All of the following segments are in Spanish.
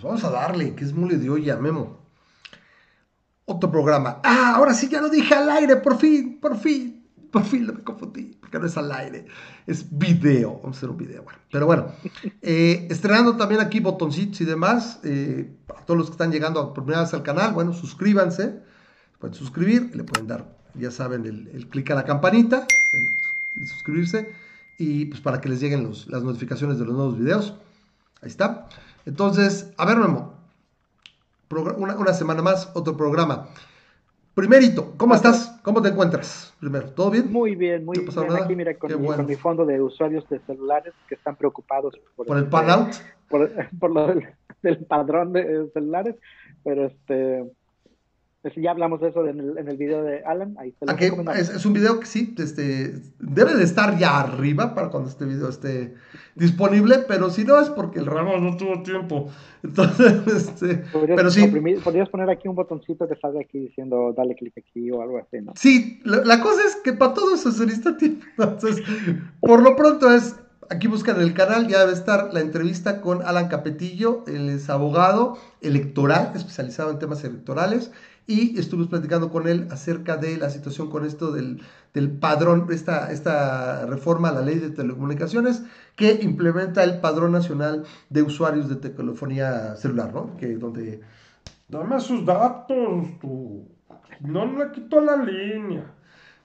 pues vamos a darle, que es mule de olla, Memo. Otro programa. Ah, ahora sí ya lo dije al aire, por fin, por fin, por fin lo me confundí, porque no es al aire, es video. Vamos a hacer un video, bueno. Pero bueno, eh, estrenando también aquí botoncitos y demás, eh, para todos los que están llegando por primera vez al canal, bueno, suscríbanse, pueden suscribir, le pueden dar, ya saben, el, el clic a la campanita, suscribirse, y pues para que les lleguen los, las notificaciones de los nuevos videos. Ahí está. Entonces, a ver, Memo. Una, una, semana más, otro programa. Primerito, ¿cómo estás? ¿Cómo te encuentras? Primero, ¿todo bien? Muy bien, muy bien. Nada? Aquí, mira, con, mi, bueno. con, mi, fondo de usuarios de celulares que están preocupados por, ¿Por el, el pan out. Por, por lo del, del, padrón de celulares, pero este ya hablamos de eso en el, en el video de Alan. Ahí okay, es, es, un video que sí, este, debe de estar ya arriba para cuando este video esté disponible, pero si no es porque el Ramos no tuvo tiempo. Entonces, este, ¿Podrías, pero sí. Podrías poner aquí un botoncito que salga aquí diciendo dale clic aquí o algo así, ¿no? Sí, la, la cosa es que para todo eso necesita tiempo. Entonces, por lo pronto es aquí buscan el canal, ya debe estar la entrevista con Alan Capetillo, él es abogado electoral, especializado en temas electorales, y estuvimos platicando con él acerca de la situación con esto del, del padrón, esta, esta reforma a la ley de telecomunicaciones que implementa el padrón nacional de usuarios de telefonía celular, ¿no? Que donde dame sus datos, tú. no le quito la línea.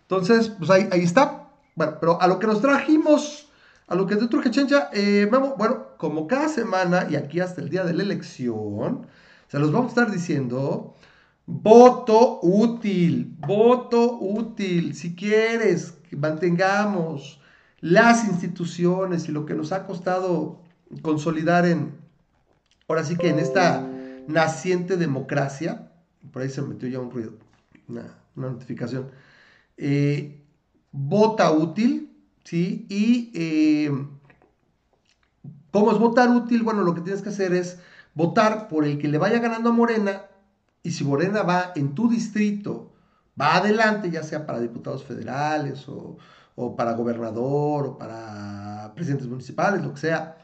Entonces, pues ahí, ahí está. Bueno, pero a lo que nos trajimos, a lo que te truje Chencha, eh, vamos, bueno, como cada semana y aquí hasta el día de la elección, se los vamos a estar diciendo Voto útil, voto útil. Si quieres que mantengamos las instituciones y lo que nos ha costado consolidar en, ahora sí que en esta naciente democracia, por ahí se metió ya un ruido, una, una notificación, eh, vota útil, ¿sí? Y eh, ¿cómo es votar útil? Bueno, lo que tienes que hacer es votar por el que le vaya ganando a Morena y si Morena va en tu distrito, va adelante, ya sea para diputados federales o, para gobernador o para presidentes municipales, lo que sea,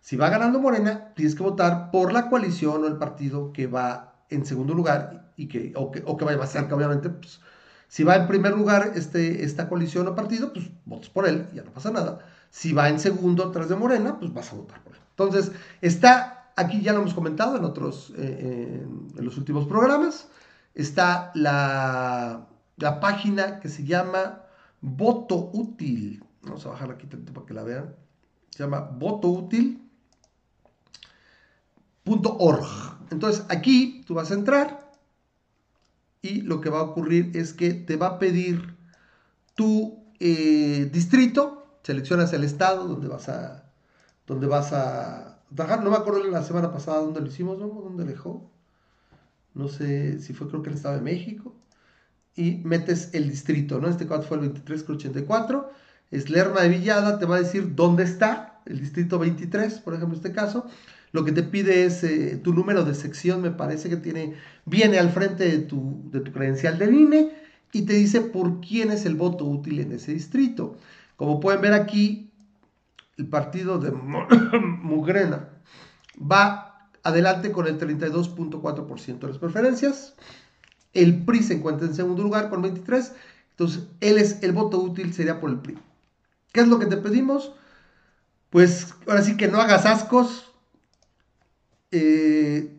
si va ganando Morena, tienes que votar por la coalición o el partido que va en segundo lugar y que, o, que, o que vaya más cerca, obviamente. Pues, si va en primer lugar este, esta coalición o partido, pues votas por él, ya no pasa nada. Si va en segundo tras de Morena, pues vas a votar por él. Entonces, está aquí ya lo hemos comentado en otros, eh, en los últimos programas, está la, la, página que se llama Voto Útil. Vamos a bajarla aquí para que la vean. Se llama votoutil.org. Entonces aquí tú vas a entrar y lo que va a ocurrir es que te va a pedir tu eh, distrito, seleccionas el estado donde vas a, donde vas a no me acuerdo la semana pasada dónde lo hicimos, ¿no? ¿Dónde dejó? No sé si fue, creo que el Estado de México. Y metes el distrito, ¿no? Este caso fue el 2384. Es Lerma de Villada, te va a decir dónde está el distrito 23, por ejemplo, este caso. Lo que te pide es eh, tu número de sección, me parece que tiene, viene al frente de tu, de tu credencial del INE y te dice por quién es el voto útil en ese distrito. Como pueden ver aquí, el partido de Mugrena va adelante con el 32.4% de las preferencias. El PRI se encuentra en segundo lugar con 23. Entonces, él es el voto útil sería por el PRI. ¿Qué es lo que te pedimos? Pues ahora sí que no hagas ascos. Eh,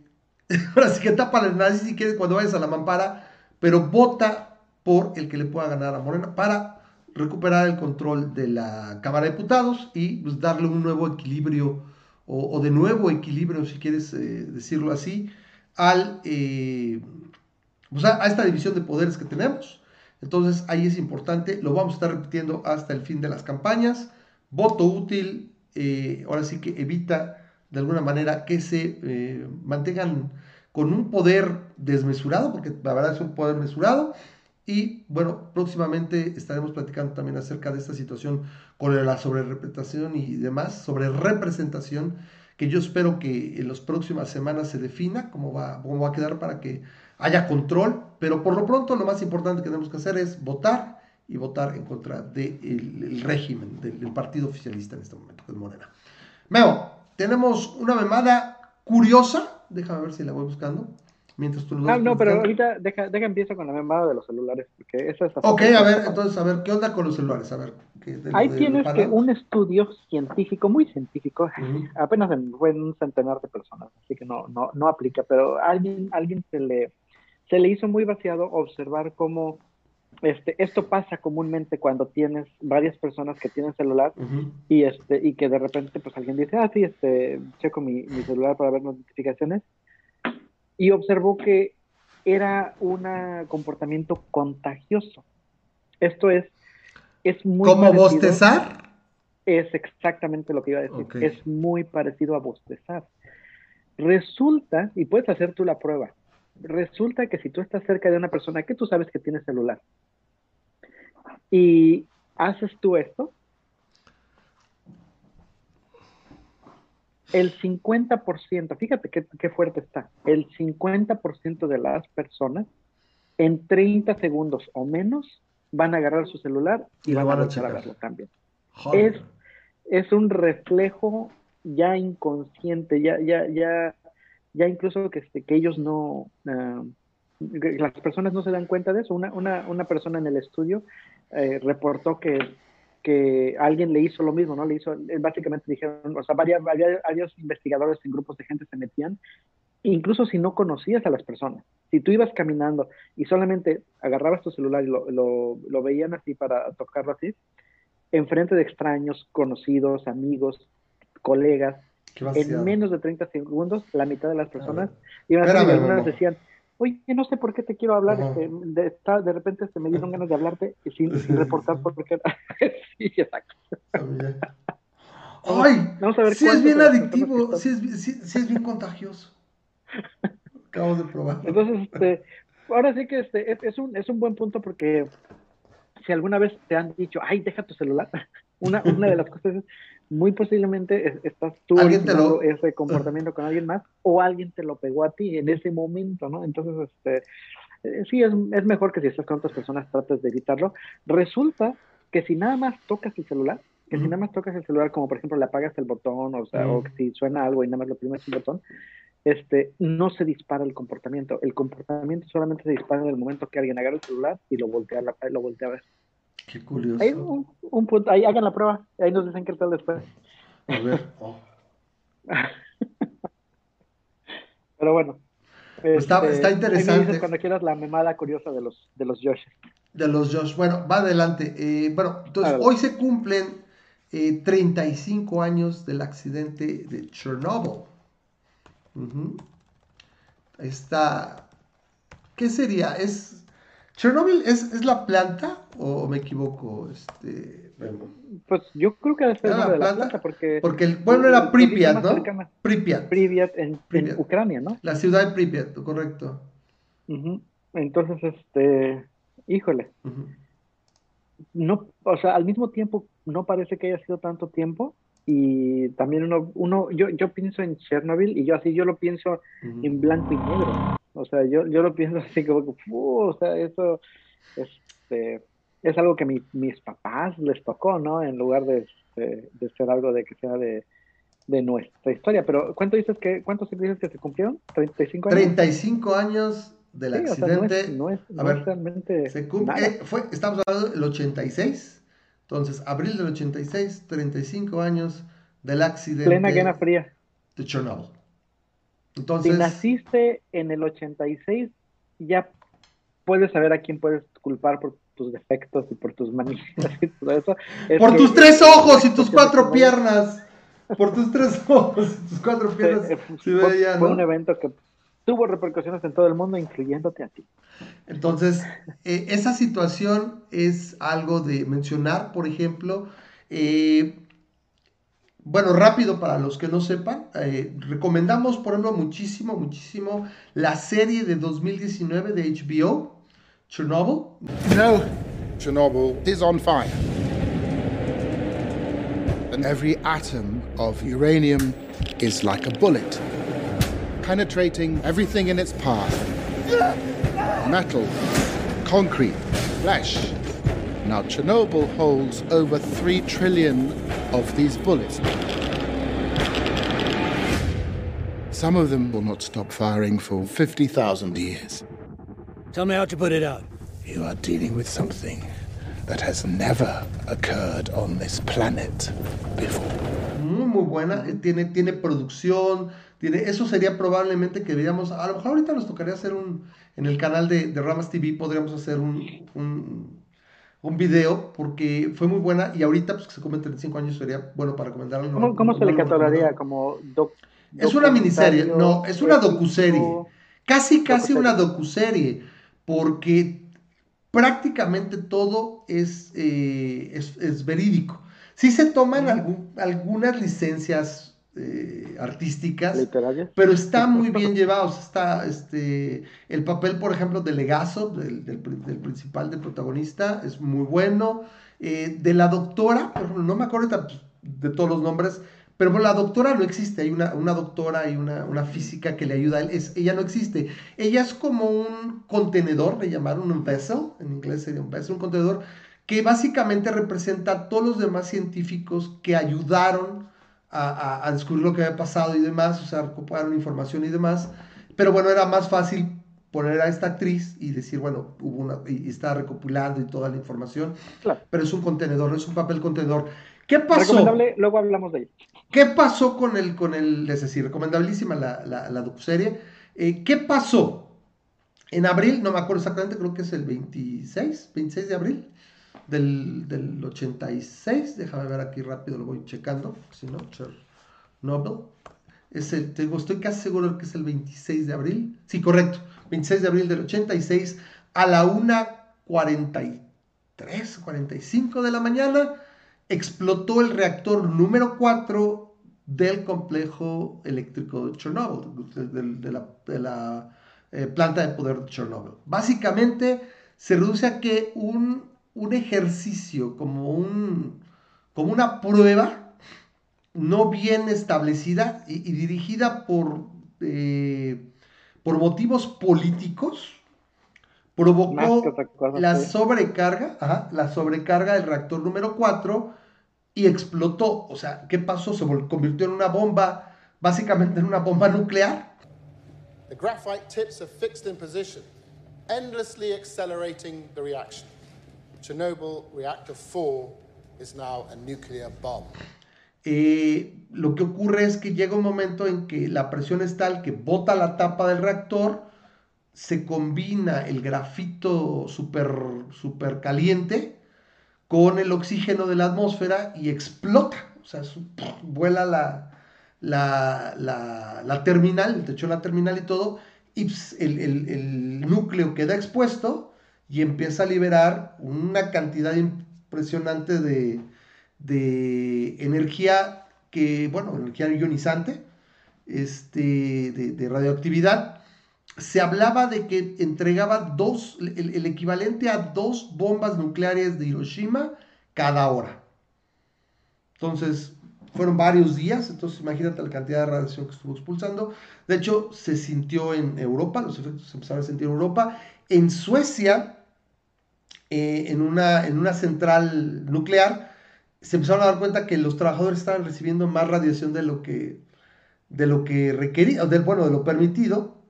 ahora sí que tapa el nariz si quieres cuando vayas a la mampara, pero vota por el que le pueda ganar a Morena para recuperar el control de la Cámara de Diputados y pues, darle un nuevo equilibrio o, de nuevo equilibrio, si quieres eh, decirlo así, eh, pues, a, esta división de poderes que tenemos. Entonces ahí es importante, lo vamos a estar repitiendo hasta el fin de las campañas. Voto útil, eh, ahora sí que evita de alguna manera que se mantengan con un poder desmesurado, porque la verdad es un poder mesurado, y bueno, próximamente estaremos platicando también acerca de esta situación con la sobrerepresentación y demás, sobre representación, que yo espero que en las próximas semanas se defina cómo va, cómo va a quedar para que haya control, pero por lo pronto lo más importante que tenemos que hacer es votar y votar en contra del régimen, del, del, partido oficialista en este momento, que es Morena. Veo, tenemos una memada curiosa, Déjame ver si la voy buscando. Mientras tú lo Ah, no, pero ahorita deja, deja empiezo con la memada de los celulares, porque esa es Ok, a ver, entonces, a ver, ¿qué onda con los celulares? A ver. Ahí tienes que un estudio científico, muy científico, apenas fue en un centenar de personas, así que no, no, no aplica, pero alguien, alguien se le, se le hizo muy vaciado observar cómo este, esto pasa comúnmente cuando tienes varias personas que tienen celular y este y que de repente pues alguien dice, ah, sí, este, checo mi, mi celular para ver notificaciones y observó que era un comportamiento contagioso. Esto es, es muy ¿Cómo bostezar? Es exactamente lo que iba a decir. Es muy parecido a bostezar. Resulta, y puedes hacer tú la prueba, resulta que si tú estás cerca de una persona que tú sabes que tiene celular y haces tú esto, el 50%, fíjate qué, fuerte está, el 50% de las personas en 30 segundos o menos van a agarrar su celular y, van, a echar a verlo también. Es, es un reflejo ya inconsciente, ya, ya, ya, ya incluso que, este, que ellos no, ah, las personas no se dan cuenta de eso. Una, una, una persona en el estudio eh, reportó que que alguien le hizo lo mismo, ¿no? Le hizo, eh, básicamente dijeron, o sea, varios, varios investigadores en grupos de gente se metían, incluso si no conocías a las personas. Si tú ibas caminando y solamente agarrabas tu celular y lo, lo, veían así para tocarlo así, enfrente de extraños, conocidos, amigos, colegas, en menos de 30 segundos, la mitad de las personas iban a decir, algunas decían, oye, no sé por qué te quiero hablar, este, de, de, repente se me dieron ganas de hablarte sin, sin reportar porque sí, exacto. Ay, Vamos a ver sí es bien adictivo, sí es, sí, es, bien contagioso. Acabo de probar. Entonces, este, ahora sí que este, es, un, es un buen punto porque si alguna vez te han dicho, ay, deja tu celular, una, una de las cosas es, muy posiblemente estás tú lo... ese comportamiento con alguien más o alguien te lo pegó a ti en ese momento, ¿no? Entonces, este, eh, sí, es, es mejor que si estás con otras personas trates de evitarlo. Resulta que si nada más tocas el celular, que si nada más tocas el celular, como por ejemplo le apagas el botón, o sea, o si suena algo y nada más lo primes un botón, este, no se dispara el comportamiento. El comportamiento solamente se dispara en el momento que alguien agarra el celular y lo voltea, lo voltea a ver. Qué curioso. Hay un, punto, ahí hagan la prueba, ahí nos dicen qué tal después. A ver. Oh. Pero bueno. está, este, está, interesante. cuando quieras la memada curiosa de los, de los Josh. De los Josh. Bueno, va adelante. Eh, bueno, entonces hoy se cumplen 35 eh, años del accidente de Chernobyl. Está. ¿Qué sería? Es ¿Chernobyl es, es, la planta o me equivoco? Este, pues yo creo que es la, de la planta, porque... Porque el pueblo era Pripyat, ¿no? Pripyat. Pripyat en, Ucrania, ¿no? La ciudad de Pripyat, correcto. Entonces, este, híjole. No, o sea, al mismo tiempo no parece que haya sido tanto tiempo y también uno, uno yo, yo pienso en Chernobyl y yo así yo lo pienso en blanco y negro. O sea, yo, yo lo pienso así como, o sea, eso este, es algo que mis papás les tocó, ¿no? En lugar de, de, ser algo de que sea de, de nuestra historia. Pero ¿cuánto dices que, ¿cuántos dices que se cumplieron? ¿35 años? 35 años del accidente. no es, no es, realmente se cumple, fue, estamos hablando del 86. Entonces, abril del 86, 35 años del accidente. Plena Guerra Fría. De Chernobyl. Entonces, si naciste en el 86, ya puedes saber a quién puedes culpar por tus defectos y por tus manías y todo eso. por tus tres ojos y tus cuatro piernas. Por tus tres ojos y tus cuatro piernas. fue, un evento que tuvo repercusiones en todo el mundo, incluyéndote a ti. Entonces, eh, esa situación es algo de mencionar, por ejemplo, eh, bueno, rápido para los que no sepan, eh, recomendamos, por ejemplo, muchísimo, muchísimo la serie de 2019 de HBO, Chernobyl. No, Chernobyl is on fire. And every atom of uranium is like a bullet, penetrating everything in its path metal, concrete, flesh. Now, Chernobyl holds over 3 trillion of these bullets. Some of them will not stop firing for 50,000 years. Tell me how to put it out. You are dealing with something that has never occurred on this planet before. Muy, muy buena. Eh, tiene, tiene producción. Tiene, eso sería probablemente que veamos. A lo mejor ahorita nos tocaría hacer un. En el canal de, de Ramas TV podríamos hacer un, un, un, video porque fue muy buena y ahorita pues que se come 35 años sería bueno para comentarlo. ¿Cómo, cómo se le catalogaría? ¿Como doc, Es una miniserie, no, es una docuserie. Casi, casi una docuserie porque prácticamente todo es, eh, es, es, verídico. Sí se toman algún, algunas licencias eh, artísticas, pero está muy bien llevado. Está este, el papel, por ejemplo, de Legazo, del, del, del principal, del protagonista, es muy bueno. Eh, de la doctora, por ejemplo, no me acuerdo de todos los nombres, pero bueno, la doctora no existe, hay una, una doctora y una, una, física que le ayuda a él, es, ella no existe. Ella es como un contenedor, le llamaron un vessel, en inglés sería un vessel, un contenedor, que básicamente representa a todos los demás científicos que ayudaron a, a, descubrir lo que había pasado y demás, o sea, recuperaron información y demás. Pero bueno, era más fácil poner a esta actriz y decir, bueno, hubo una, y, y está recopilando y toda la información, Claro. pero es un contenedor, no es un papel contenedor. ¿Qué pasó? Recomendable, luego hablamos de ella. ¿Qué pasó con el, con el, es decir, recomendabilísima la, la, la docuserie? Eh, ¿Qué pasó? En abril, no me acuerdo exactamente, creo que es el 26, 26 de abril del, del 86. Déjame ver aquí rápido, lo voy checando, si no, Chernobyl. Es el, te estoy casi seguro que es el 26 de abril. Sí, correcto, 26 de abril del 86 a la 1.43, 45 de la mañana explotó el reactor número 4 del complejo eléctrico de Chernobyl, de la, de la eh, planta de poder de Chernobyl. Básicamente se reduce a que un, un ejercicio, como, un, como una prueba no bien establecida y, y dirigida por, eh, por motivos políticos, provocó cosa, la sí. sobrecarga, ajá, la sobrecarga del reactor número 4 y explotó. O sea, ¿qué pasó? Se convirtió en una bomba, básicamente en una bomba nuclear. The graphite tips are fixed in position, endlessly accelerating the reaction. Chernobyl reactor 4 is now a nuclear bomb. Eh, lo que ocurre es que llega un momento en que la presión es tal que bota la tapa del reactor, se combina el grafito súper super caliente con el oxígeno de la atmósfera y explota. O sea, vuela la, la, la, terminal, el techo de la terminal y todo, y el, el, el, núcleo queda expuesto y empieza a liberar una cantidad impresionante de, de energía que, bueno, energía ionizante, este, de, radioactividad se hablaba de que entregaba dos, el, el, equivalente a dos bombas nucleares de Hiroshima cada hora. Entonces, fueron varios días, entonces imagínate la cantidad de radiación que estuvo expulsando. De hecho, se sintió en Europa, los efectos se empezaron a sentir en Europa. En Suecia, eh, en, una, en una central nuclear, se empezaron a dar cuenta que los trabajadores estaban recibiendo más radiación de lo que, de lo que requería, del, bueno, de lo permitido,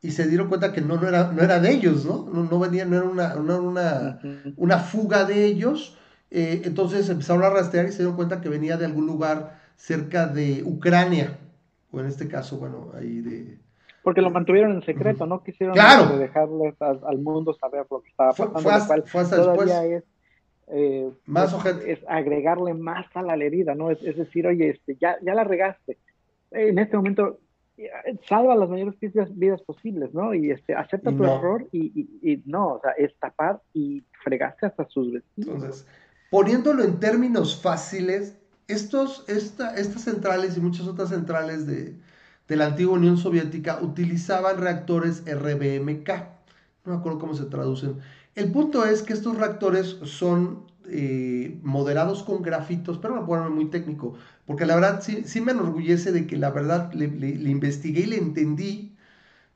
y se dieron cuenta que no, no, era, no era de ellos, ¿no? No, no venía, no era una, no una, una fuga de ellos. Eh, entonces empezaron a rastrear y se dieron cuenta que venía de algún lugar cerca de Ucrania, o en este caso, bueno, ahí de... Porque lo mantuvieron en secreto, no quisieron claro. dejarles al, al, mundo saber lo que estaba pasando. Fue, fue, fue hasta todavía después. es, eh, más pues, es agregarle más a la herida, ¿no? Es, es decir, oye, este, ya, ya la regaste. En este momento salva las mayores vidas, vidas, posibles, ¿no? Y este, acepta tu no. error y, y, y, no, o sea, es tapar y fregaste hasta sus vestidos. Entonces, poniéndolo en términos fáciles, estos, esta, estas centrales y muchas otras centrales de, de, la antigua Unión Soviética utilizaban reactores RBMK. No me acuerdo cómo se traducen. El punto es que estos reactores son eh, moderados con grafitos, pero bueno, muy técnico, porque la verdad sí, me enorgullece de que la verdad le, le investigué y le entendí.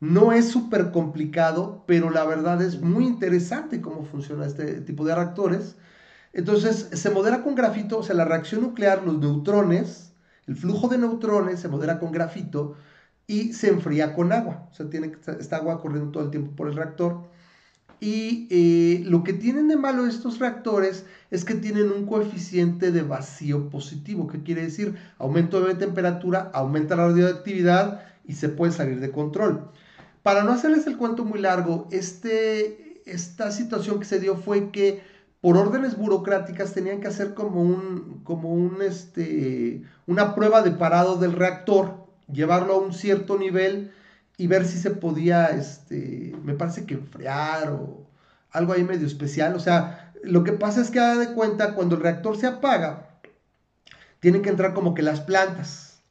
No es súper complicado, pero la verdad es muy interesante cómo funciona este tipo de reactores. Entonces, se modera con grafito, o sea, la reacción nuclear, los neutrones, el flujo de neutrones se modera con grafito, y se enfría con agua. O sea, tiene esta agua corriendo todo el tiempo por el reactor. Y eh, lo que tienen de malo estos reactores es que tienen un coeficiente de vacío positivo. ¿Qué quiere decir? Aumento de temperatura, aumenta la radioactividad y se puede salir de control. Para no hacerles el cuento muy largo, este, esta situación que se dio fue que por órdenes burocráticas tenían que hacer como un, como un, este, una prueba de parado del reactor, llevarlo a un cierto nivel y ver si se podía, este, me parece que enfriar o algo ahí medio especial. O sea, lo que pasa es que haga de cuenta, cuando el reactor se apaga, tienen que entrar como que las plantas.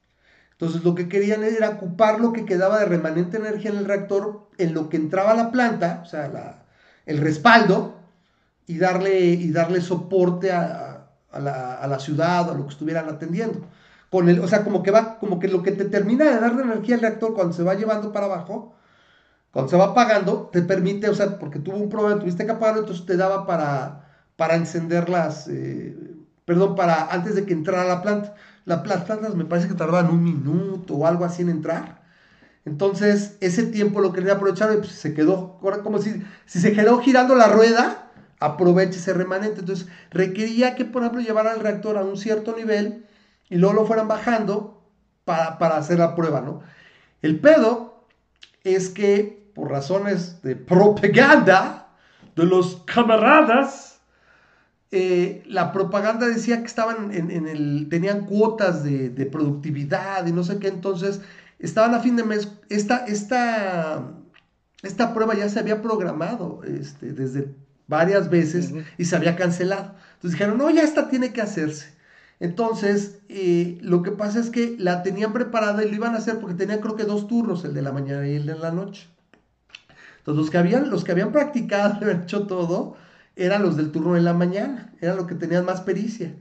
Entonces lo que querían era ocupar lo que quedaba de remanente energía en el reactor en lo que entraba la planta, o sea, el respaldo, y darle, y darle soporte a, la, a la ciudad a lo que estuvieran atendiendo con el, o sea, como que va, como que lo que te termina de dar de energía al reactor cuando se va llevando para abajo, cuando se va apagando, te permite, o sea, porque tuvo un problema, tuviste que apagarlo, entonces te daba para, para encenderlas, eh, perdón, para antes de que entrara la planta. La, las plantas me parece que tardaban un minuto o algo así en entrar. Entonces, ese tiempo lo quería aprovechar y pues, se quedó, como si, si se quedó girando la rueda, aproveche ese remanente. Entonces, requería que, por ejemplo, llevara el reactor a un cierto nivel y luego lo fueran bajando para, hacer la prueba, ¿no? El pedo es que por razones de propaganda de los camaradas, eh, la propaganda decía que estaban en, el, tenían cuotas de, productividad y no sé qué, entonces estaban a fin de mes, esta, esta, esta prueba ya se había programado este, desde varias veces y se había cancelado. Entonces dijeron, no, ya esta tiene que hacerse. Entonces, eh, lo que pasa es que la tenían preparada y lo iban a hacer porque tenía creo que dos turnos, el de la mañana y el de la noche. Entonces, los que habían, los que habían practicado habían hecho todo, eran los del turno de la mañana, eran los que tenían más pericia.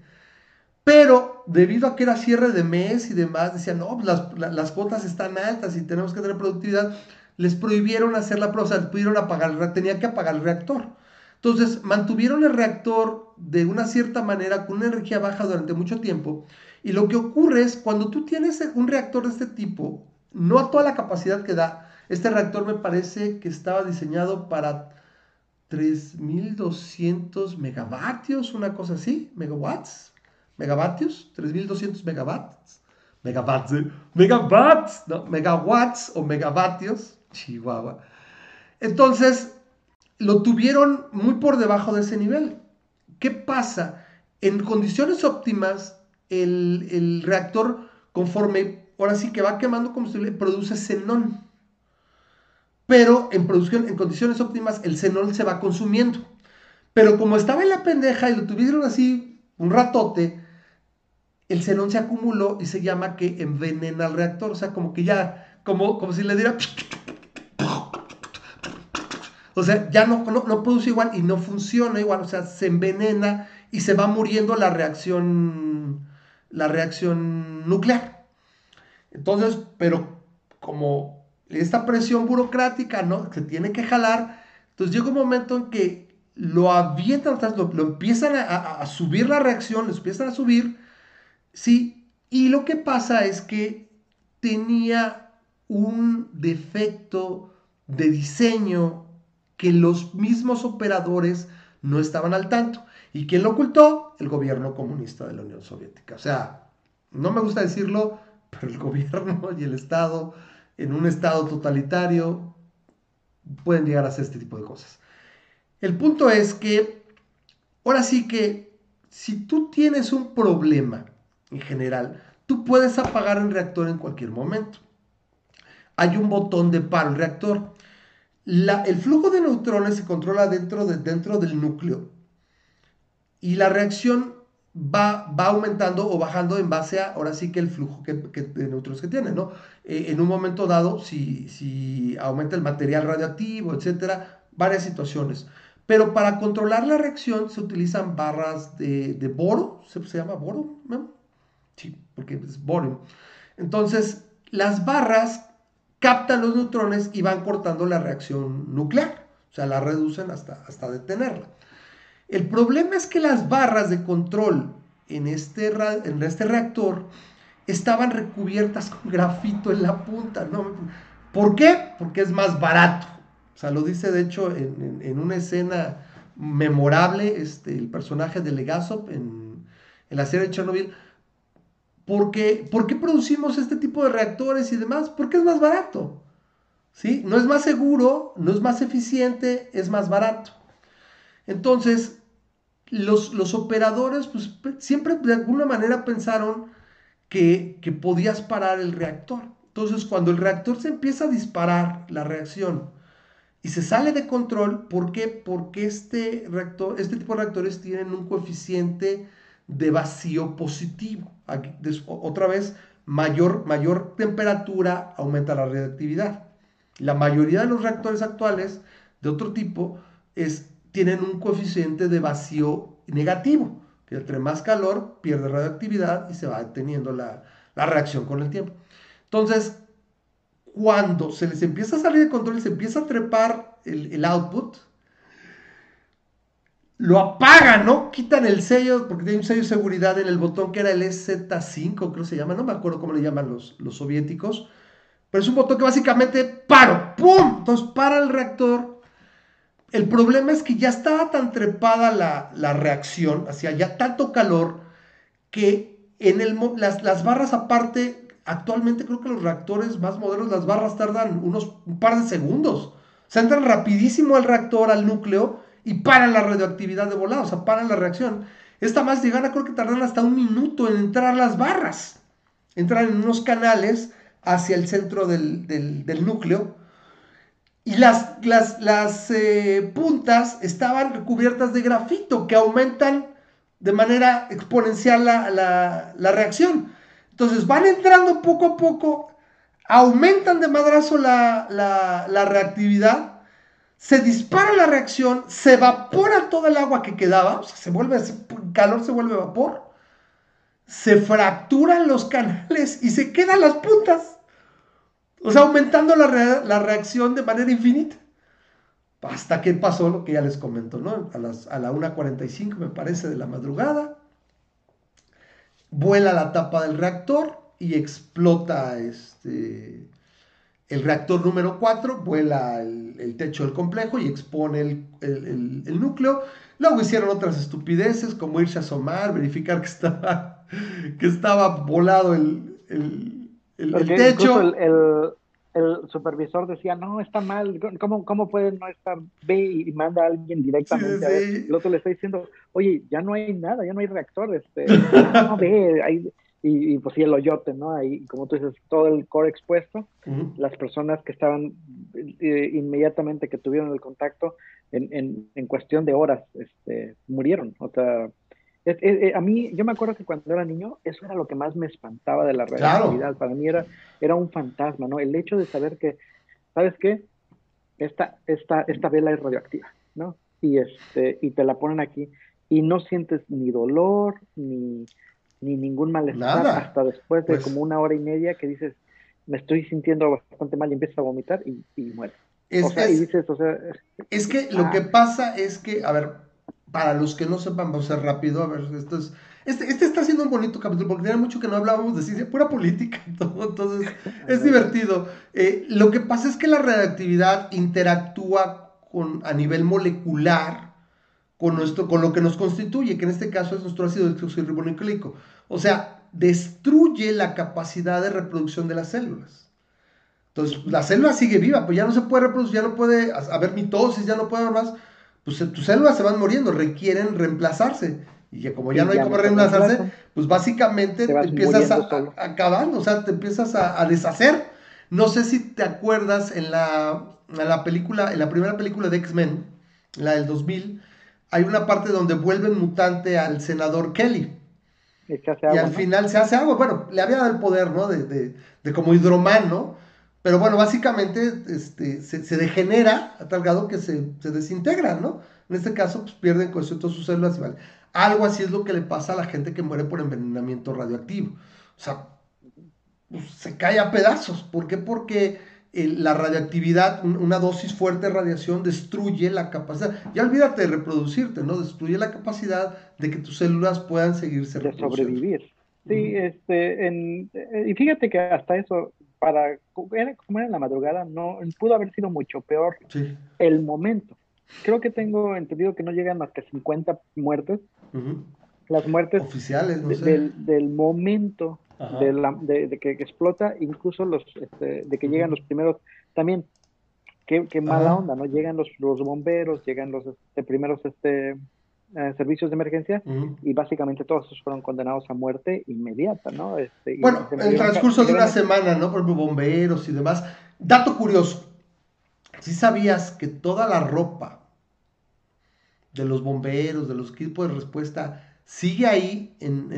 Pero debido a que era cierre de mes y demás, decían, no, pues las, las, cuotas están altas y tenemos que tener productividad, les prohibieron hacer la prueba, o sea, pudieron apagar, tenían que apagar el reactor. Entonces, mantuvieron el reactor de una cierta manera con una energía baja durante mucho tiempo. Y lo que ocurre es cuando tú tienes un reactor de este tipo, no a toda la capacidad que da, este reactor me parece que estaba diseñado para 3200 megavatios, una cosa así, megawatts, megavatios, 3200 megawatts, megawatts, ¿eh? megawatts, megawatts o megavatios, chihuahua. Entonces, lo tuvieron muy por debajo de ese nivel. ¿Qué pasa? En condiciones óptimas, el, reactor, conforme ahora sí que va quemando combustible, produce xenón. Pero en producción, en condiciones óptimas, el xenón se va consumiendo. Pero como estaba en la pendeja y lo tuvieron así un ratote, el xenón se acumuló y se llama que envenena al reactor. O sea, como que ya, como, como si le diera o sea, ya no, no, produce igual y no funciona igual, o sea, se envenena y se va muriendo la reacción, la reacción nuclear. Entonces, pero como esta presión burocrática, ¿no? Se tiene que jalar, entonces llega un momento en que lo avientan, lo, lo empiezan a, a, subir la reacción, lo empiezan a subir, ¿sí? Y lo que pasa es que tenía un defecto de diseño que los mismos operadores no estaban al tanto. ¿Y quién lo ocultó? El gobierno comunista de la Unión Soviética. O sea, no me gusta decirlo, pero el gobierno y el Estado, en un Estado totalitario, pueden llegar a hacer este tipo de cosas. El punto es que, ahora sí que, si tú tienes un problema en general, tú puedes apagar el reactor en cualquier momento. Hay un botón de paro el reactor el flujo de neutrones se controla dentro, de, dentro del núcleo y la reacción va, va, aumentando o bajando en base a, ahora sí que el flujo de neutrones que tiene, ¿no? Eh, en un momento dado, si, si aumenta el material radioactivo, etcétera, varias situaciones. Pero para controlar la reacción se utilizan barras de, de boro, ¿se, llama boro? Sí, porque es boro. Entonces, las barras captan los neutrones y van cortando la reacción nuclear. O sea, la reducen hasta, hasta detenerla. El problema es que las barras de control en este, en este reactor estaban recubiertas con grafito en la punta, ¿no? ¿Por qué? Porque es más barato. O sea, lo dice de hecho en, una escena memorable este, el personaje de Legasov en, en la serie de Chernobyl. ¿Por qué producimos este tipo de reactores y demás? Porque es más barato. ¿sí? No es más seguro, no es más eficiente, es más barato. Entonces, los, los operadores pues, siempre de alguna manera pensaron que, que podías parar el reactor. Entonces, cuando el reactor se empieza a disparar, la reacción, y se sale de control, ¿por qué? Porque este, reactor, este tipo de reactores tienen un coeficiente de vacío positivo. Otra vez, mayor, mayor temperatura aumenta la reactividad. La mayoría de los reactores actuales de otro tipo es, tienen un coeficiente de vacío negativo, que entre más calor pierde radioactividad y se va deteniendo la, reacción con el tiempo. Entonces, cuando se les empieza a salir de control se empieza a trepar el, el output, lo apagan, ¿no? Quitan el sello, porque tiene un sello de seguridad en el botón que era el EZ5, creo que se llama, no me acuerdo cómo le llaman los, los soviéticos, pero es un botón que básicamente paro, ¡pum! Entonces para el reactor. El problema es que ya estaba tan trepada la, reacción, hacía ya tanto calor, que en el, las, las barras aparte, actualmente creo que los reactores más modernos, las barras tardan unos un par de segundos. Se entran rapidísimo al reactor, al núcleo, y paran la radioactividad de volado, o sea, paran la reacción. Esta más llegada creo que tardan hasta un minuto en entrar las barras. Entran en unos canales hacia el centro del, núcleo. Y las, las, las eh, puntas estaban recubiertas de grafito que aumentan de manera exponencial la, reacción. Entonces van entrando poco a poco, aumentan de madrazo la, la reactividad se dispara la reacción, se evapora todo el agua que quedaba, o sea, se vuelve, calor se vuelve vapor, se fracturan los canales y se quedan las puntas. O sea, aumentando la, reacción de manera infinita. Hasta que pasó lo que ya les comento, ¿no? A, las, a la 1.45 me parece de la madrugada. Vuela la tapa del reactor y explota este, el reactor número 4, vuela el, techo del complejo y expone el, núcleo. Luego hicieron otras estupideces como irse a asomar, verificar que estaba, que estaba volado el, techo. El, supervisor decía, no, está mal, ¿cómo, cómo puede no estar? Ve y manda a alguien directamente. El otro le está diciendo, oye, ya no hay nada, ya no hay reactor, este, no, ve, hay, y, pues sí el hoyote, ¿no? Ahí, como tú dices, todo el core expuesto, las personas que estaban eh, inmediatamente que tuvieron el contacto, en, en, cuestión de horas, este, murieron. O sea, eh, a mí, yo me acuerdo que cuando era niño, eso era lo que más me espantaba de la realidad. Para mí era, era un fantasma, ¿no? El hecho de saber que, ¿sabes qué? Esta, esta, esta vela es radioactiva, ¿no? Y, este, y te la ponen aquí y no sientes ni dolor, ni, ni ningún malestar hasta después de pues como una hora y media que dices, me estoy sintiendo bastante mal y empiezas a vomitar y, y mueres. Es, es que lo ah. que pasa es que, a ver, para los que no sepan, vamos a ser rápido, a ver, esto es, este, este está siendo un bonito capítulo porque tiene mucho que no hablábamos de ciencia, pura política todo, entonces es divertido. Eh, lo que pasa es que la reactividad interactúa con, a nivel molecular con, nuestro, con lo que nos constituye, que en este caso es nuestro ácido desoxirribonucleico. O sea, destruye la capacidad de reproducción de las células. Entonces, la célula sigue viva, pues ya no se puede reproducir, ya no puede haber mitosis, ya no puede haber más. Pues tus células se van muriendo, requieren reemplazarse. Y ya como ya no hay cómo reemplazarse, pues básicamente te, empiezas a, acabando, o sea, te empiezas a, deshacer. No sé si te acuerdas en la, en la película, en la primera película de X-Men, la del 2000, hay una parte donde vuelven mutante al senador Kelly. Y, al final se hace agua. Bueno, le había dado el poder, ¿no? De, como hidromán, ¿no? Pero bueno, básicamente este, se, degenera a tal grado que se, desintegra, ¿no? En este caso, pues pierden con todas sus células y vale. Algo así es lo que le pasa a la gente que muere por envenenamiento radioactivo. O sea, pues, se cae a pedazos. ¿Por qué? Porque la radioactividad, una dosis fuerte de radiación destruye la capacidad, ya olvídate de reproducirte, ¿no? Destruye la capacidad de que tus células puedan seguirse de sobrevivir. Sí, este, en, eh, y fíjate que hasta eso, para como era en la madrugada, no pudo haber sido mucho peor el momento. Creo que tengo entendido que no llegan más que 50 muertes. Las muertes oficiales, no sé. del, momento de, la, de, que, explota, incluso los este, de que llegan los primeros, también, qué, qué mala onda, ¿no? Llegan los, los bomberos, llegan los este, primeros este, eh, servicios de emergencia y básicamente todos esos fueron condenados a muerte inmediata, ¿no? Este, bueno, en el transcurso de una semana, ¿no? Por ejemplo, bomberos y demás. Dato curioso, si sabías que toda la ropa de los bomberos, de los equipos de respuesta, sigue ahí en,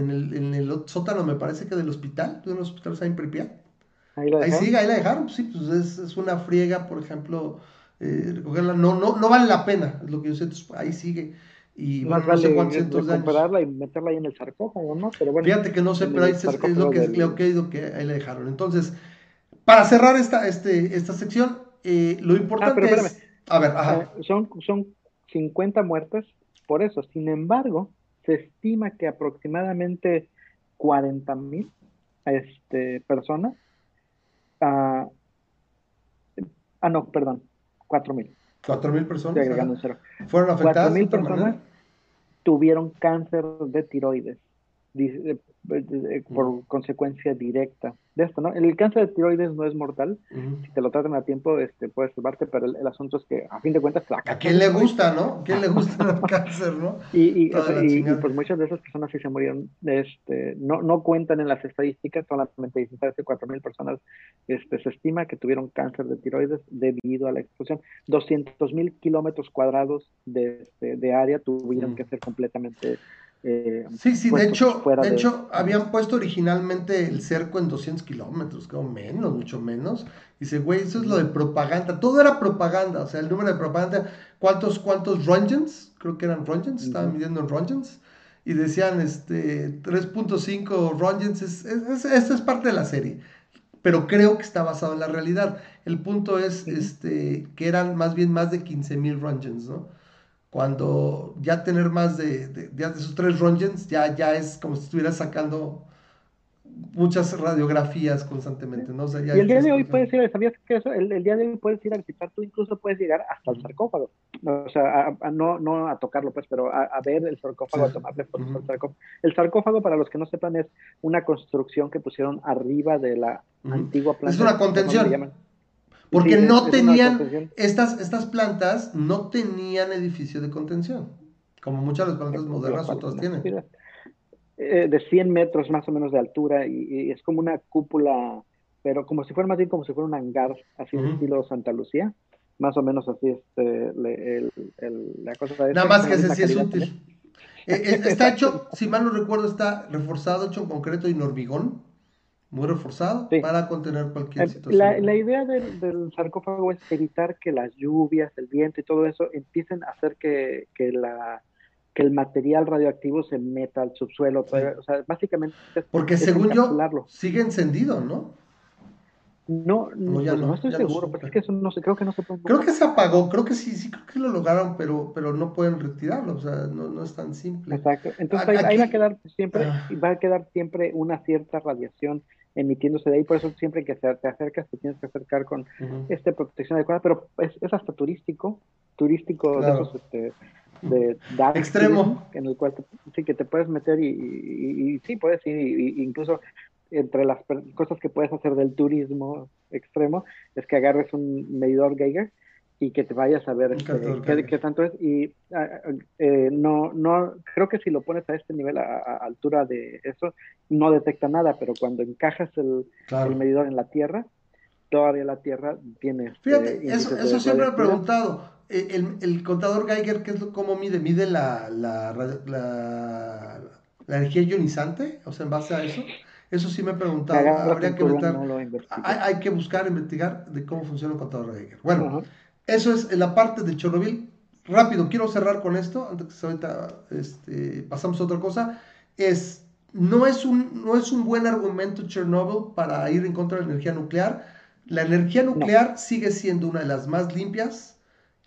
el, sótano, me parece que del hospital, de los hospitales ahí en Pripyat? Ahí, sigue, ahí la dejaron, pues sí, pues es, una friega, por ejemplo, eh, recogerla, no, no, no vale la pena, es lo que yo sé, ahí sigue. Y Más bueno, no sé cuántos recuperarla y meterla ahí en el sarcófago, ¿no? Pero bueno, Fíjate que no sé, pero ahí es, es lo que, del... que he oído que ahí le dejaron. Entonces, para cerrar esta, este, esta sección, eh, lo importante ah, es... A ver, ajá. Eh, son, son 50 muertes por eso. Sin embargo, se estima que aproximadamente 40 mil este, personas... ah, ah, no, perdón, 4 mil Cuatro mil personas. Fueron afectadas. Cuatro mil personas tuvieron cáncer de tiroides por consecuencia directa de esto, ¿no? El cáncer de tiroides no es mortal, si te lo tratan a tiempo, este, puedes salvarte, pero el, asunto es que, a fin de cuentas, ¿a quién le gusta, no? ¿A quién le gusta el cáncer, no? Y, y, pues muchas de esas personas sí se murieron, este, no, no cuentan en las estadísticas, solamente dicen, que cuatro mil personas, este, se estima que tuvieron cáncer de tiroides debido a la explosión. 200 mil kilómetros cuadrados de, este, de, área tuvieron que ser completamente eh, sí, sí, de hecho, de, hecho habían puesto originalmente el cerco en 200 kilómetros, creo menos, mucho menos. Dice, güey, eso es lo de propaganda. Todo era propaganda, o sea, el número de propaganda. ¿Cuántos, cuántos Rongens? Creo que eran Rongens, estaban midiendo en Rongens. Y decían, este, 3.5 Rongens, es, es, es parte de la serie. Pero creo que está basado en la realidad. El punto es este, que eran más bien más de 15.000 Rongens, ¿no? Cuando ya tener más de, de, de, esos tres Rongens, ya, ya es como si estuvieras sacando muchas radiografías constantemente, ¿no? y el día de hoy puedes ir, ¿sabías que eso? El, día de hoy puedes ir a visitar, tú incluso puedes llegar hasta el sarcófago, o sea, a, no, no a tocarlo, pues, pero a, ver el sarcófago, a tomarle fotos al sarcófago. El sarcófago, para los que no sepan, es una construcción que pusieron arriba de la antigua planta. Es una contención. Porque no tenían, estas, estas plantas no tenían edificio de contención, como muchas de las plantas modernas otras tienen. Eh, de 100 metros más o menos de altura y, es como una cúpula, pero como si fuera más bien como si fuera un hangar, así de estilo Santa Lucía, más o menos así este, el, la cosa. Nada más que ese sí es útil. Eh, eh, está hecho, si mal no recuerdo, está reforzado, hecho en concreto y en hormigón muy reforzado para contener cualquier situación. La, la idea del, sarcófago es evitar que las lluvias, el viento y todo eso empiecen a hacer que, que, la, que el material radioactivo se meta al subsuelo. O sea, básicamente... Porque según yo, sigue encendido, ¿no? No, no, pues no, estoy seguro, pero es que eso no sé, creo que no se puede. Creo que se apagó, creo que sí, sí, creo que lo lograron, pero, pero no pueden retirarlo, o sea, no, no es tan simple. Exacto, entonces ahí, va a quedar siempre, ah. va a quedar siempre una cierta radiación emitiéndose de ahí, por eso siempre que te acercas te tienes que acercar con esta protección adecuada, pero es, hasta turístico, turístico de esos, este, de dark extremo. en el cual sí que te puedes meter y, y, sí puedes ir y, incluso entre las cosas que puedes hacer del turismo extremo es que agarres un medidor Geiger y que te vayas a ver este, qué, tanto es. Y ah, eh, no, no, creo que si lo pones a este nivel, a, altura de eso, no detecta nada, pero cuando encajas el, medidor en la Tierra, todavía la Tierra tiene... Este Fíjate, eso, eso siempre he preguntado. Eh, el, el, contador Geiger, ¿qué es lo, ¿cómo mide? ¿Mide la, la, la, la, energía ionizante? O sea, en base a eso. Eso sí me he preguntado. Habría que hay, hay, que buscar, investigar de cómo funciona el contador Geiger. Bueno. Eso es la parte de Chernobyl. Rápido, quiero cerrar con esto, antes que ahorita este, pasamos a otra cosa. Es, no, es un, no es un buen argumento Chernobyl para ir en contra de la energía nuclear. La energía nuclear sigue siendo una de las más limpias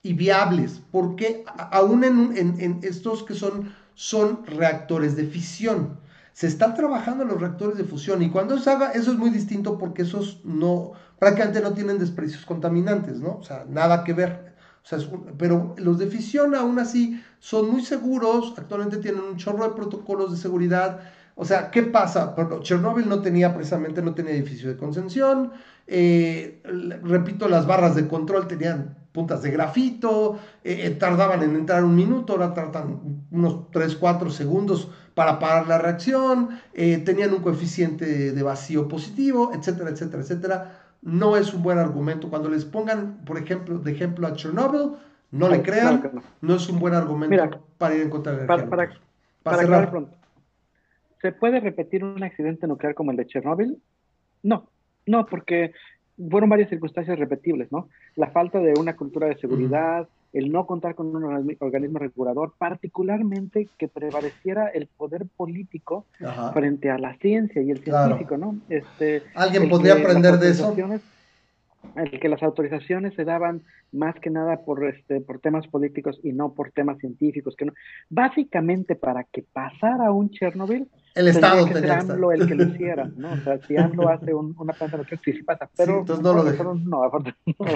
y viables, porque aún en, en, en estos que son, son reactores de fisión, se están trabajando en los reactores de fusión y cuando se haga, eso es muy distinto porque esos no, prácticamente no tienen desprecios contaminantes, ¿no? O sea, nada que ver. O sea, pero los de fisión aún así son muy seguros, actualmente tienen un chorro de protocolos de seguridad. O sea, ¿qué pasa? Chernobyl no tenía precisamente, no tenía edificio de concentración. Eh, repito, las barras de control tenían puntas de grafito, eh, eh, tardaban en entrar un minuto, ahora tardan unos 3, 4 segundos para parar la reacción, tenían un coeficiente de vacío positivo, etcétera, etcétera, etcétera no es un buen argumento. Cuando les pongan, por ejemplo, de ejemplo a Chernobyl, no le crean, no. es un buen argumento para ir en contra de para, para, para, cerrar. Pronto. ¿Se puede repetir un accidente nuclear como el de Chernobyl? No, no, porque fueron varias circunstancias repetibles, ¿no? La falta de una cultura de seguridad, el no contar con un organismo regulador, particularmente que prevaleciera el poder político frente a la ciencia y el científico, ¿no? Este, ¿Alguien podría aprender de eso? El que las autorizaciones se daban más que nada por, este, por temas políticos y no por temas científicos. Que no. Básicamente, para que pasara un Chernobyl, el Estado que ser AMLO el que lo hiciera, ¿no? O sea, si AMLO hace una planta nuclear, sí, sí pasa, pero entonces no lo dejan. No,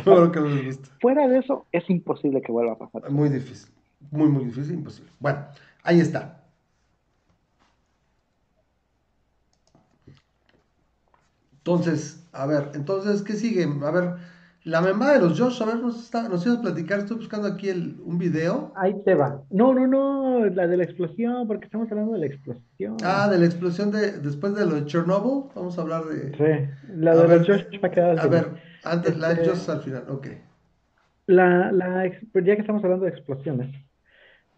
no, que les gusta. Fuera de eso, es imposible que vuelva a pasar. Muy difícil, muy, muy difícil, imposible. Bueno, ahí está. Entonces, a ver, entonces, ¿qué sigue? A ver, la mamá de los Josh, a ver, nos, está, nos ibas a platicar, estoy buscando aquí el, un video. Ahí te va. No, no, no, la de la explosión, porque estamos hablando de la explosión. Ah, de la explosión de después de lo de Chernobyl, vamos a hablar de... Sí, la de los Josh para quedar A ver, antes, la de este, Josh al final, ok. La, la, ya que estamos hablando de explosiones,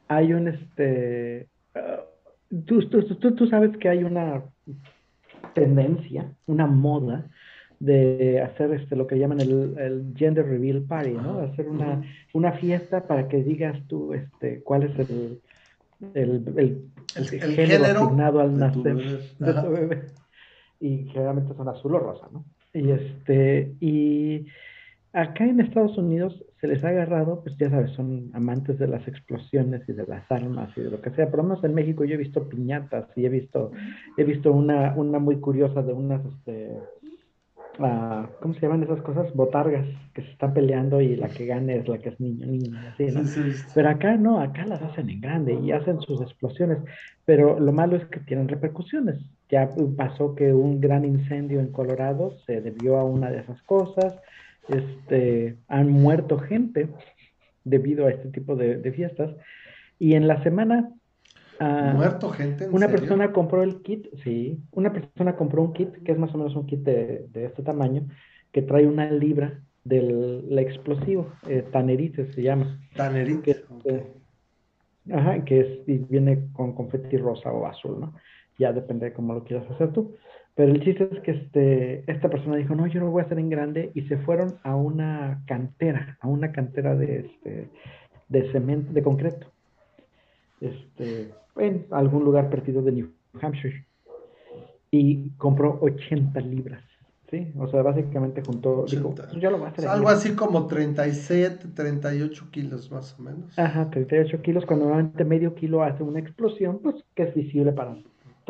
hay un, este... Uh, tú, tú, tú sabes que hay una tendencia, una moda de hacer este, lo que llaman el, gender reveal party, ¿no? Hacer una, una, fiesta para que digas tú este, cuál es el, el, el, género, asignado al nacer de tu bebé. Y generalmente son azul o rosa, ¿no? Y, este, y acá en Estados Unidos se les ha agarrado, pues ya sabes, son amantes de las explosiones y de las armas y de lo que sea. Por lo menos en México yo he visto piñatas y he visto, he visto una, una muy curiosa de unas, este, ¿cómo se llaman esas cosas? Botargas que se están peleando y la que gane es la que es niño, niña, así, ¿no? Pero acá no, acá las hacen en grande y hacen sus explosiones, pero lo malo es que tienen repercusiones. Ya pasó que un gran incendio en Colorado se debió a una de esas cosas, este, han muerto gente debido a este tipo de, de fiestas y en la semana Ah, ¿Muerto gente? una persona compró el kit, sí, una persona compró un kit que es más o menos un kit de, este tamaño, que trae una libra del explosivo, eh, Tanerite se llama. Tanerite. Eh, ajá, que es, y viene con confeti rosa o azul, ¿no? Ya depende de cómo lo quieras hacer tú. Pero el chiste es que este, esta persona dijo, no, yo lo voy a hacer en grande, y se fueron a una cantera, a una cantera de, este, de cemento, de concreto. Este, en algún lugar perdido de New Hampshire y compró 80 libras. ¿sí? O sea, básicamente juntó, dijo, pues ya lo va a hacer. Algo así como 37, 38 kilos más o menos. Ajá, 38 kilos, cuando normalmente medio kilo hace una explosión, pues que es visible para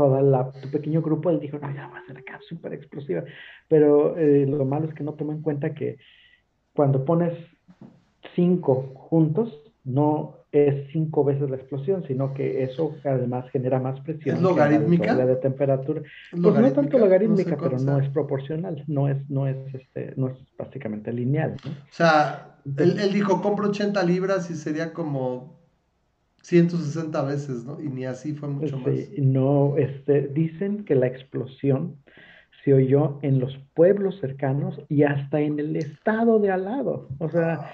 toda la, tu pequeño grupo, él dijo, no, ya va a ser acá súper explosiva. Pero eh, lo malo es que no toma en cuenta que cuando pones cinco juntos, no es cinco veces la explosión, sino que eso además genera más presión. ¿Es logarítmica? de temperatura. Pues no tanto logarítmica, pero no es proporcional, no es, no es, este, no es básicamente lineal. O sea, él, él, dijo, compro 80 libras y sería como 160 veces, ¿no? Y ni así fue mucho más. No, este, dicen que la explosión se oyó en los pueblos cercanos y hasta en el estado de al lado. O sea,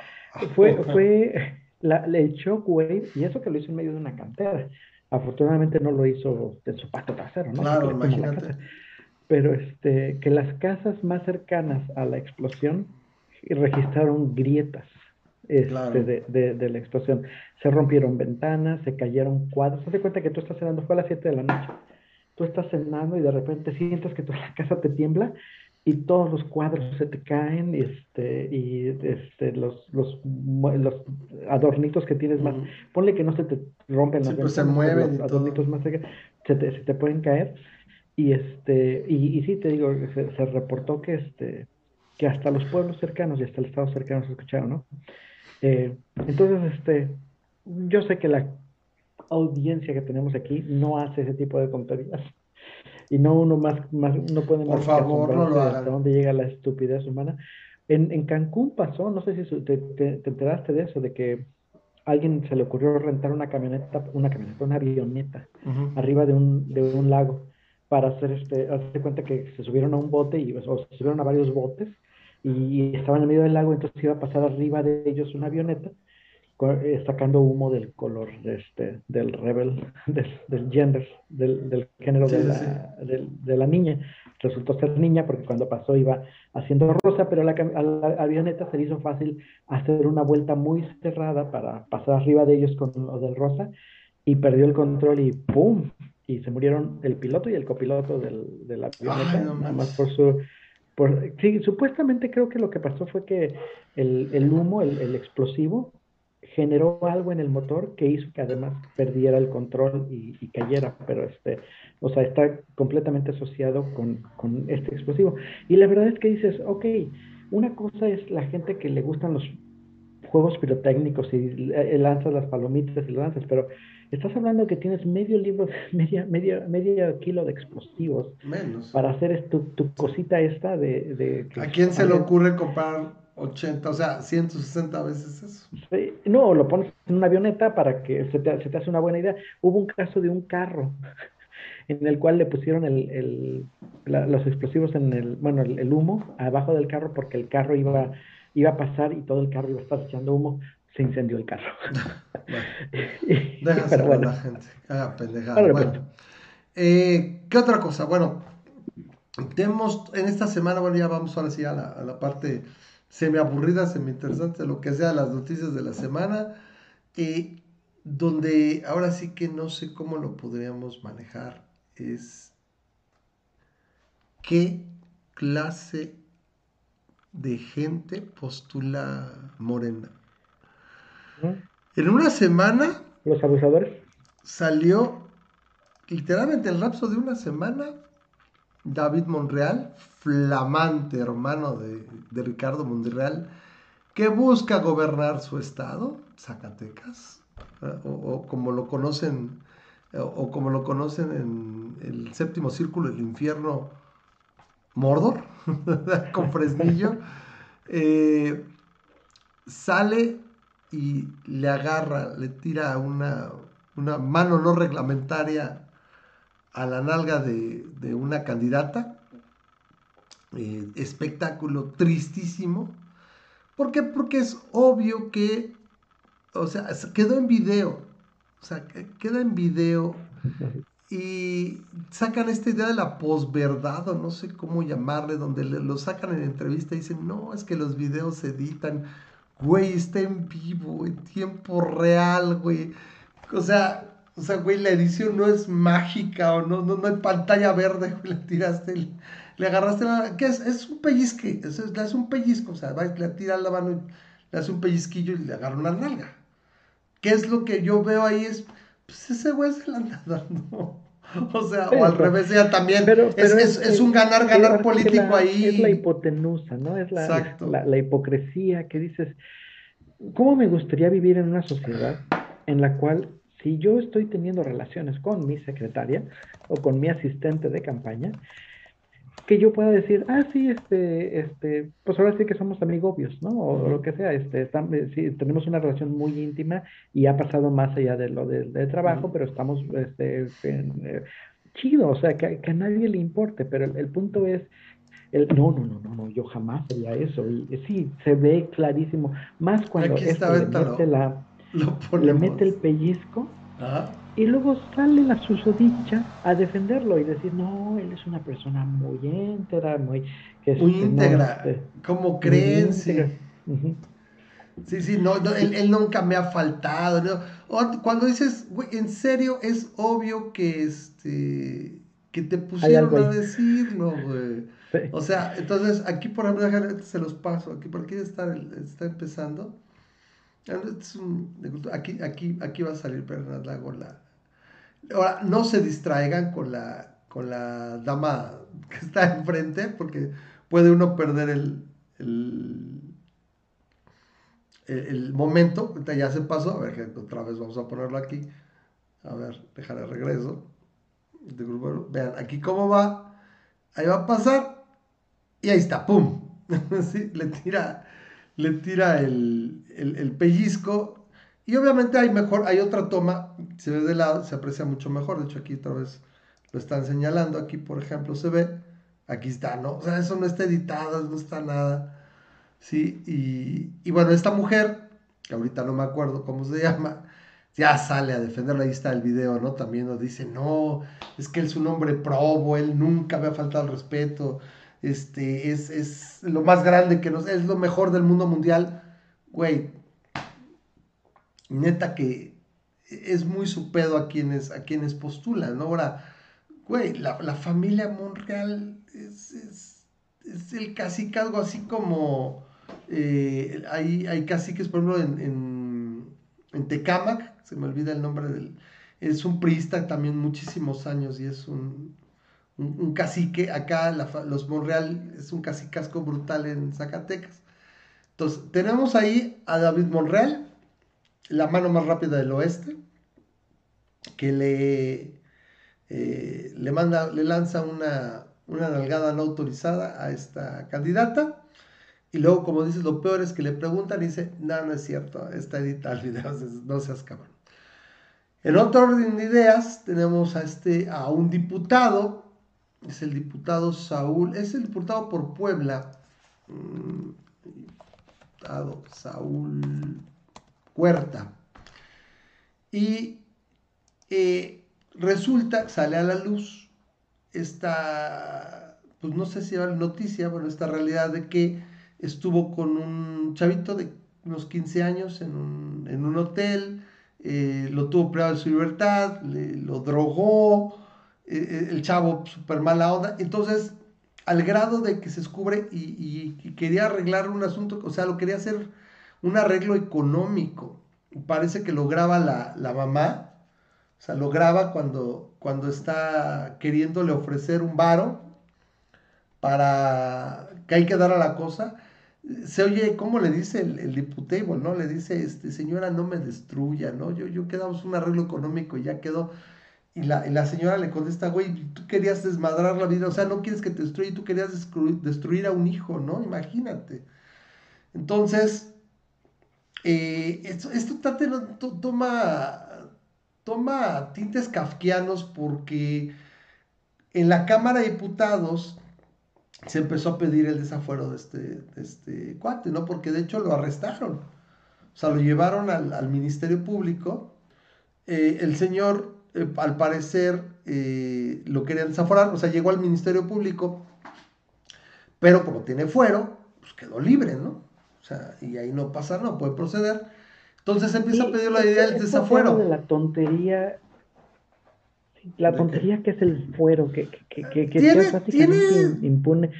fue, fue la, el shockwave, y eso que lo hizo en medio de una cantera. Afortunadamente no lo hizo de su pato trasero, ¿no? Claro, imagínate. Pero este, que las casas más cercanas a la explosión registraron grietas este, de, de, la explosión. Se rompieron ventanas, se cayeron cuadros. Haz de cuenta que tú estás cenando, fue a las 7 de la noche. Tú estás cenando y de repente sientes que toda la casa te tiembla y todos los cuadros se te caen y este y este los los, los adornitos que tienes más ponle que no se te rompen las pues se mueven los adornitos más se te, se te pueden caer. Y este, y, y sí, te digo, se, se, reportó que este, que hasta los pueblos cercanos y hasta el estado cercano se escucharon, ¿no? Eh, entonces, este, yo sé que la audiencia que tenemos aquí no hace ese tipo de tonterías. Y no uno más, más no puede Por favor, no lo hasta dónde llega la estupidez humana. En, en Cancún pasó, no sé si te, te, te, enteraste de eso, de que alguien se le ocurrió rentar una camioneta, una camioneta, una avioneta, uh -huh. arriba de un, de un lago, para hacer este, hacer cuenta que se subieron a un bote y, o se subieron a varios botes y estaban en medio del lago, entonces iba a pasar arriba de ellos una avioneta eh, sacando humo del color de este, del rebel, del, del gender, del, del género sí, de, la, sí. de, de, la, niña. Resultó ser niña porque cuando pasó iba haciendo rosa, pero la, a la, avioneta se le hizo fácil hacer una vuelta muy cerrada para pasar arriba de ellos con lo del rosa y perdió el control y ¡pum! Y se murieron el piloto y el copiloto del, de la avioneta, Ay, no nada más por su... Por, sí, supuestamente creo que lo que pasó fue que el, el humo, el, el explosivo, generó algo en el motor que hizo que además perdiera el control y, cayera, pero este, o sea, está completamente asociado con, con, este explosivo. Y la verdad es que dices, ok, una cosa es la gente que le gustan los juegos pirotécnicos y lanzas las palomitas y lo lanzas, pero estás hablando que tienes medio libro, media, media, medio kilo de explosivos Menos. para hacer tu, tu cosita esta de... de ¿A quién se le ocurre comprar 80, o sea, 160 veces eso. Sí, no, lo pones en una avioneta para que se te, se te, hace una buena idea. Hubo un caso de un carro en el cual le pusieron el, el, la, los explosivos en el, bueno, el, el, humo abajo del carro porque el carro iba, iba a pasar y todo el carro iba a estar echando humo. Se incendió el carro. bueno, déjase bueno. la gente, haga pendejada. Bueno, bueno. Eh, ¿qué otra cosa? Bueno, tenemos en esta semana, bueno, ya vamos ahora sí a la, a la parte semi aburrida, semi interesante, lo que sea, las noticias de la semana, eh, donde ahora sí que no sé cómo lo podríamos manejar, es qué clase de gente postula Morena. En una semana... Los abusadores. Salió literalmente el lapso de una semana David Monreal, flamante hermano de, de, Ricardo Monreal, que busca gobernar su estado, Zacatecas, o, o, como lo conocen, o, o, como lo conocen en el séptimo círculo del infierno, Mordor, con Fresnillo, eh, sale y le agarra, le tira una, una mano no reglamentaria a la nalga de, de una candidata. Eh, espectáculo tristísimo. ¿Por qué? Porque es obvio que, o sea, quedó en video. O sea, queda en video y sacan esta idea de la posverdad o no sé cómo llamarle, donde lo sacan en entrevista y dicen, no, es que los videos se editan, güey, está en vivo, en tiempo real, güey. O sea, o sea, güey, la edición no es mágica o no, no, no hay pantalla verde, güey, le tiraste, le agarraste la... ¿Qué es? Es un pellizque, es, es, es un pellizco, o sea, va, le tira la mano le hace un pellizquillo y le agarra una nalga. ¿Qué es lo que yo veo ahí? Es, pues ese güey se la anda dando. O sea, pero, o al revés, ya también pero, pero es, es, es, un ganar-ganar político la, ahí. Es la hipotenusa, ¿no? Es la, la, la hipocresía que dices, ¿cómo me gustaría vivir en una sociedad en la cual si yo estoy teniendo relaciones con mi secretaria o con mi asistente de campaña, que yo pueda decir, ah, sí, este, este, pues ahora sí que somos amigobios, ¿no? O, o lo que sea, este, están, sí, tenemos una relación muy íntima y ha pasado más allá de lo del de trabajo, pero estamos, este, en, eh, chido, o sea, que, que, a nadie le importe, pero el, el punto es, el, no, no, no, no, no, yo jamás haría eso, y, y sí, se ve clarísimo, más cuando esto le mete la le mete el pellizco Ajá. Y luego sale la susodicha a defenderlo y decir, no, él es una persona muy íntegra, muy... Que muy este, íntegra, no, este, ¿cómo creen? Sí. Uh -huh. sí, sí, no, no él, él, nunca me ha faltado. ¿no? Cuando dices, güey, en serio, es obvio que este que te pusieron a decirlo, güey. Sí. O sea, entonces aquí por ejemplo, se los paso, aquí por aquí está, está empezando. Aquí, aquí, aquí va a salir, no hago la, Ahora, no se distraigan con la, con la dama que está enfrente, porque puede uno perder el, el, momento. Ahorita ya se pasó, a ver, otra vez vamos a ponerlo aquí. A ver, dejar el regreso. Vean, aquí cómo va. Ahí va a pasar. Y ahí está, ¡pum! le tira, le tira el, el, pellizco. Y obviamente hay mejor, hay otra toma, se ve de lado, se aprecia mucho mejor. De hecho, aquí otra vez lo están señalando. Aquí, por ejemplo, se ve. Aquí está, ¿no? O sea, eso no está editado, no está nada. Sí, y, y bueno, esta mujer, que ahorita no me acuerdo cómo se llama, ya sale a defenderlo, ahí está el video, ¿no? También nos dice, no, es que él es un hombre probo, él nunca me ha faltado el respeto, este, es, es lo más grande que nos, es lo mejor del mundo mundial, güey, neta que es muy su pedo a quienes, a quienes postulan, ¿no? Ahora, güey, la, familia Monreal es, es, el cacique, así como, eh, hay, hay caciques, por ejemplo, en, en, en Tecámac, se me olvida el nombre del, es un priista también muchísimos años y es un, un, cacique, acá los Monreal es un cacicasco brutal en Zacatecas. Entonces, tenemos ahí a David Monreal, la mano más rápida del oeste, que le, eh, le, manda, le lanza una, una nalgada no autorizada a esta candidata. Y luego, como dices, lo peor es que le preguntan y dice, no, no es cierto, está editado el video, no seas cabrón. En otro orden de ideas, tenemos a, este, a un diputado, es el diputado Saúl, es el diputado por Puebla, mm, diputado Saúl Huerta. Y eh, resulta, sale a la luz esta, pues no sé si era noticia, bueno, esta realidad de que estuvo con un chavito de unos 15 años en un, en un hotel, eh, lo tuvo privado de su libertad, lo drogó, eh, el chavo súper mala onda. Entonces, al grado de que se descubre y, quería arreglar un asunto, o sea, lo quería hacer un arreglo económico. Parece que lo graba la, la mamá, o sea, lo graba cuando, cuando está queriéndole ofrecer un varo para que hay que dar a la cosa se oye, ¿cómo le dice el, el diputable, no? Le dice, este, señora, no me destruya, ¿no? Yo, yo quedamos un arreglo económico y ya quedó. Y la, la señora le contesta, güey, tú querías desmadrar la vida, o sea, no quieres que te destruya, tú querías destruir, a un hijo, ¿no? Imagínate. Entonces, eh, esto, esto toma, toma tintes kafkianos porque en la Cámara de Diputados se empezó a pedir el desafuero de este, este cuate, ¿no? Porque de hecho lo arrestaron. O sea, lo llevaron al, Ministerio Público. Eh, el señor, eh, al parecer, lo querían desaforar, o sea, llegó al Ministerio Público, pero como tiene fuero, pues quedó libre, ¿no? O sea, y ahí no pasa, no puede proceder. Entonces empieza a pedir la idea del desafuero. De la tontería la tontería que es el fuero, que, que, que, que tiene, tiene, impune.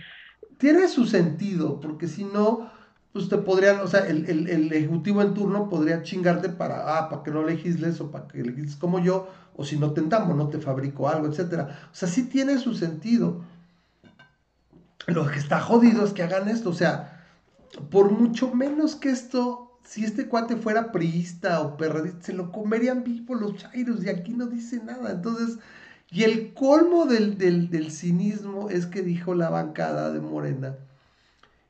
Tiene su sentido, porque si no, pues te podrían, o sea, el, el, el, ejecutivo en turno podría chingarte para, ah, para que no legisles o para que legisles como yo, o si no tentamos, no te fabrico algo, etcétera. O sea, sí tiene su sentido. Lo que está jodido es que hagan esto, o sea, por mucho menos que esto si este cuate fuera priista o perradista, se lo comerían vivo los chairos y aquí no dice nada. Entonces, y el colmo del, del, cinismo es que dijo la bancada de Morena.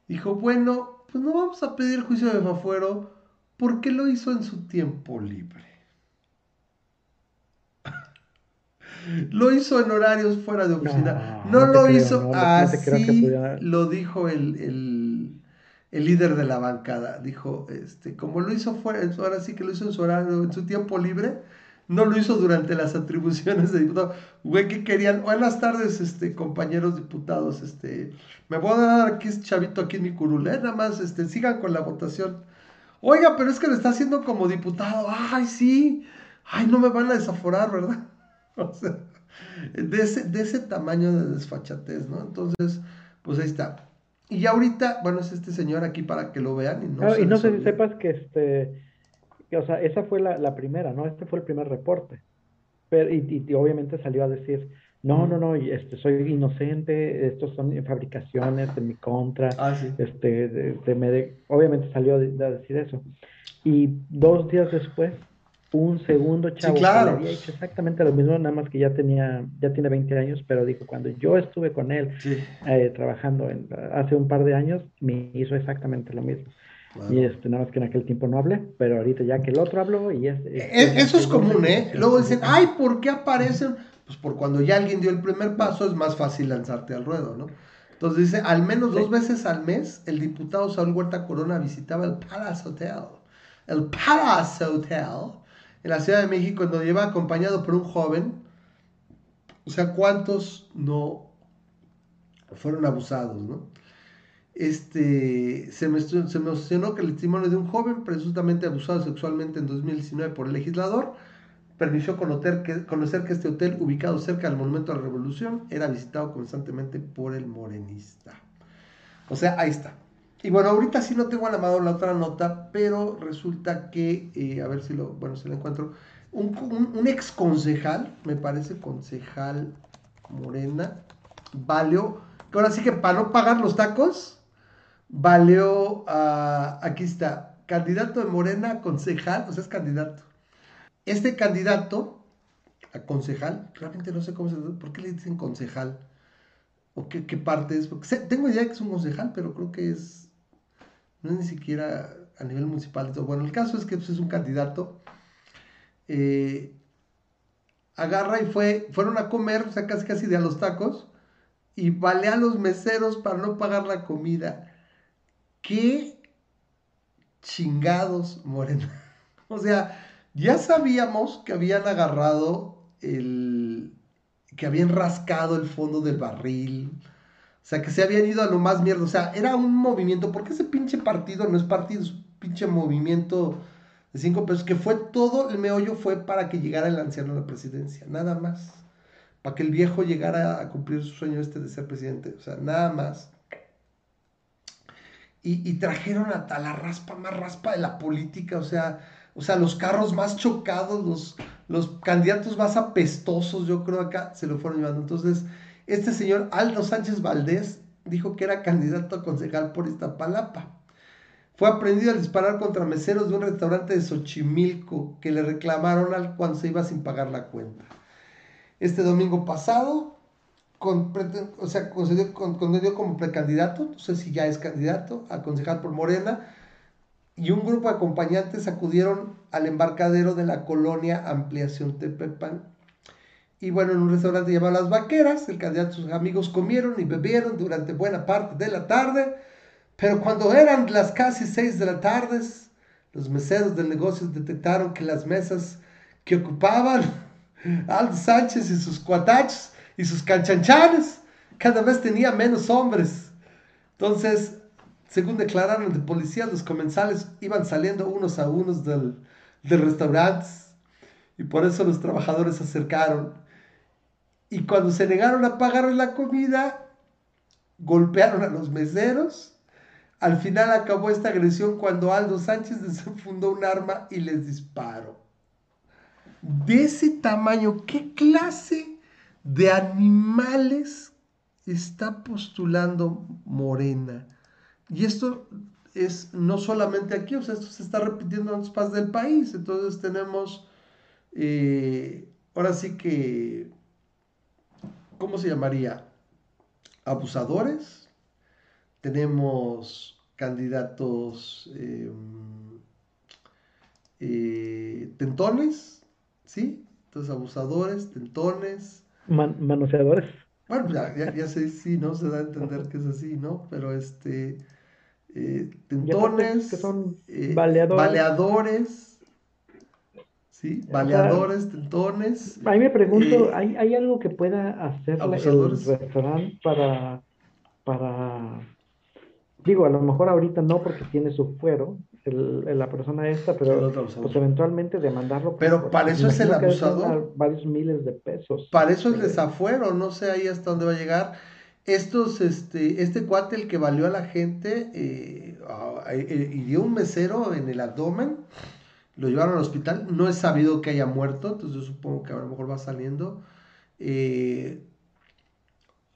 Dijo, bueno, pues no vamos a pedir juicio de Fafuero porque lo hizo en su tiempo libre. lo hizo en horarios fuera de oficina. No, lo hizo así, lo dijo el el líder de la bancada. Dijo, este, como lo hizo fuera, ahora sí que lo hizo en su horario, en su tiempo libre, no lo hizo durante las atribuciones de diputado. Güey, que querían? Buenas tardes, este, compañeros diputados. Este, me voy a dar aquí, chavito, aquí en mi curul, ¿eh? Nada más, este, sigan con la votación. Oiga, pero es que lo está haciendo como diputado. Ay, sí. Ay, no me van a desaforar, ¿verdad? O sea, de ese, de ese tamaño de desfachatez, ¿no? Entonces, pues ahí está. Y ya ahorita, bueno, es este señor aquí para que lo vean. Y no, y no sé si sepas que este, o sea, esa fue la, primera, ¿no? Este fue el primer reporte. pero, y, obviamente salió a decir, no, no, no, este, soy inocente, estos son fabricaciones en mi contra, ah, sí. este, de, obviamente salió a, decir eso. Y dos días después, un segundo chavo que le había hecho exactamente lo mismo, nada más que ya tenía, ya tiene 20 años, pero dijo, cuando yo estuve con él eh, trabajando en, hace un par de años, me hizo exactamente lo mismo. Y este, nada más que en aquel tiempo no hablé, pero ahorita ya que el otro habló y es... eso es común, ¿eh? Luego dicen, ay, ¿por qué aparecen? Pues por cuando ya alguien dio el primer paso es más fácil lanzarte al ruedo, ¿no? Entonces dice, al menos dos veces al mes, el diputado Saúl Huerta Corona visitaba el Palace Hotel. El Palace Hotel en la Ciudad de México, donde lleva acompañado por un joven. O sea, ¿cuántos no fueron abusados, no? Este, se, mencionó que el testimonio de un joven presuntamente abusado sexualmente en 2019 por el legislador permitió conocer que, conocer que este hotel ubicado cerca del Monumento a la Revolución era visitado constantemente por el morenista. O sea, ahí está. Y bueno, ahorita sí no tengo a la mano la otra nota, pero resulta que, eh, a ver si lo, bueno, si lo encuentro, un, un, ex concejal, me parece concejal Morena, valió, que ahora sí que para no pagar los tacos, valió, a, aquí está, candidato de Morena concejal, o sea, es candidato. Este candidato a concejal, realmente no sé cómo se ¿por qué le dicen concejal? ¿O qué, parte es? Porque tengo idea que es un concejal, pero creo que es, no es ni siquiera a nivel municipal. Bueno, el caso es que pues, es un candidato. Eh, agarra y fue, fueron a comer, o sea, casi casi de a los tacos, y vale a los meseros para no pagar la comida. ¿Qué chingados, Morena? O sea, ya sabíamos que habían agarrado el. que habían rascado el fondo del barril. O sea, que se habían ido a lo más mierda. O sea, era un movimiento. Porque ese pinche partido no es partido, es un pinche movimiento de cinco pesos. Que fue todo el meollo fue para que llegara el anciano a la presidencia. Nada más. Para que el viejo llegara a cumplir su sueño este de ser presidente. O sea, nada más y, trajeron a, la raspa más raspa de la política, o sea, o sea, los carros más chocados, los, los candidatos más apestosos, yo creo acá se lo fueron llevando. Entonces, este señor Aldo Sánchez Valdés dijo que era candidato a concejal por Iztapalapa. Fue aprendido al disparar contra meseros de un restaurante de Xochimilco que le reclamaron al cuando se iba sin pagar la cuenta. Este domingo pasado, con, o sea, concedió, como precandidato, no sé si ya es candidato, a concejal por Morena, y un grupo de acompañantes acudieron al embarcadero de la colonia Ampliación Tepepan. Y bueno, en un restaurante llamado Las Vaqueras, el candidato y sus amigos comieron y bebieron durante buena parte de la tarde, pero cuando eran las casi seis de la tarde, los meseros del negocio detectaron que las mesas que ocupaban Aldo Sánchez y sus cuatachos y sus canchanchanes cada vez tenía menos hombres. Entonces, según declararon de policía, los comensales iban saliendo unos a unos del, del restaurante y por eso los trabajadores se acercaron. Y cuando se negaron a pagar la comida, golpearon a los meseros. Al final acabó esta agresión cuando Aldo Sánchez desenfundó un arma y les disparó. De ese tamaño, ¿qué clase de animales está postulando Morena. Y esto es no solamente aquí, o sea, esto se está repitiendo en otras partes del país. Entonces tenemos, eh, ahora sí que, ¿cómo se llamaría? Abusadores. Tenemos candidatos em, eh, tentones, ¿sí? Entonces abusadores, tentones, manoseadores. Bueno, ya, ya, sé, sí, ¿no? Se da a entender que es así, ¿no? Pero este. Eh, tentones. Que son eh, baleadores. baleadores. Sí, baleadores, tentones. A mí me pregunto, eh, ¿hay, ¿hay algo que pueda hacer el restaurante para, para. Digo, a lo mejor ahorita no porque tiene su fuero, la persona esta, pero pues eventualmente demandarlo. Pero para eso es el abusador. Varios miles de pesos. Para eso es desafuero, no sé ahí hasta dónde va a llegar. Estos, este, este cuate, el que valió a la gente, eh, eh, hirió un mesero en el abdomen lo llevaron al hospital, no es sabido que haya muerto, entonces yo supongo que a lo mejor va saliendo. Eh,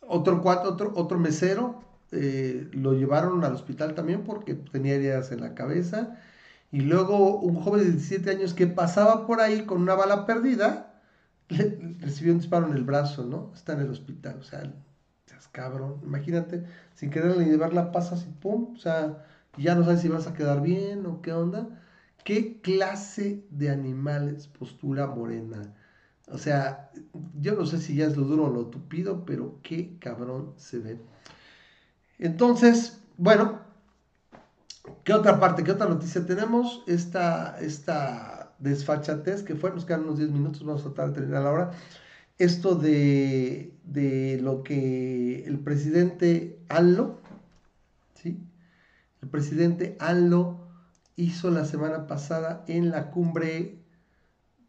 otro, otro, otro mesero eh, lo llevaron al hospital también porque tenía heridas en la cabeza. Y luego un joven de 17 años que pasaba por ahí con una bala perdida, recibió un disparo en el brazo, ¿no? Está en el hospital, o sea, cabrón, imagínate, sin quererle llevarla pasas y pum, o sea, ya no sabes si vas a quedar bien o qué onda. ¿Qué clase de animales postura morena? O sea, yo no sé si ya es lo duro o lo tupido, pero qué cabrón se ve. Entonces, bueno, ¿qué otra parte, qué otra noticia tenemos? Esta, esta desfachatez que fue, nos quedan unos 10 minutos, vamos a tratar de terminar la hora. Esto de, de lo que el presidente Allo, ¿sí? El presidente Allo hizo la semana pasada en la cumbre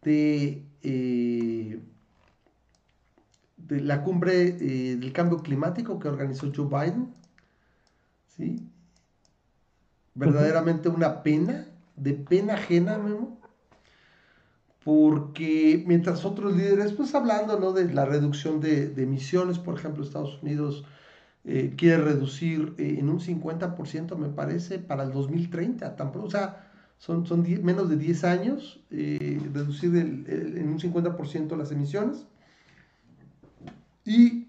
de, eh, de la cumbre eh, del cambio climático que organizó Joe Biden ¿sí? Verdaderamente una pena, de pena ajena, Memo, porque mientras otros líderes, pues hablando ¿no? de la reducción de, emisiones, por ejemplo, Estados Unidos eh, quiere reducir eh, en un 50%, me parece, para el 2030, o sea, son, menos de 10 años, eh, reducir en un 50% las emisiones. Y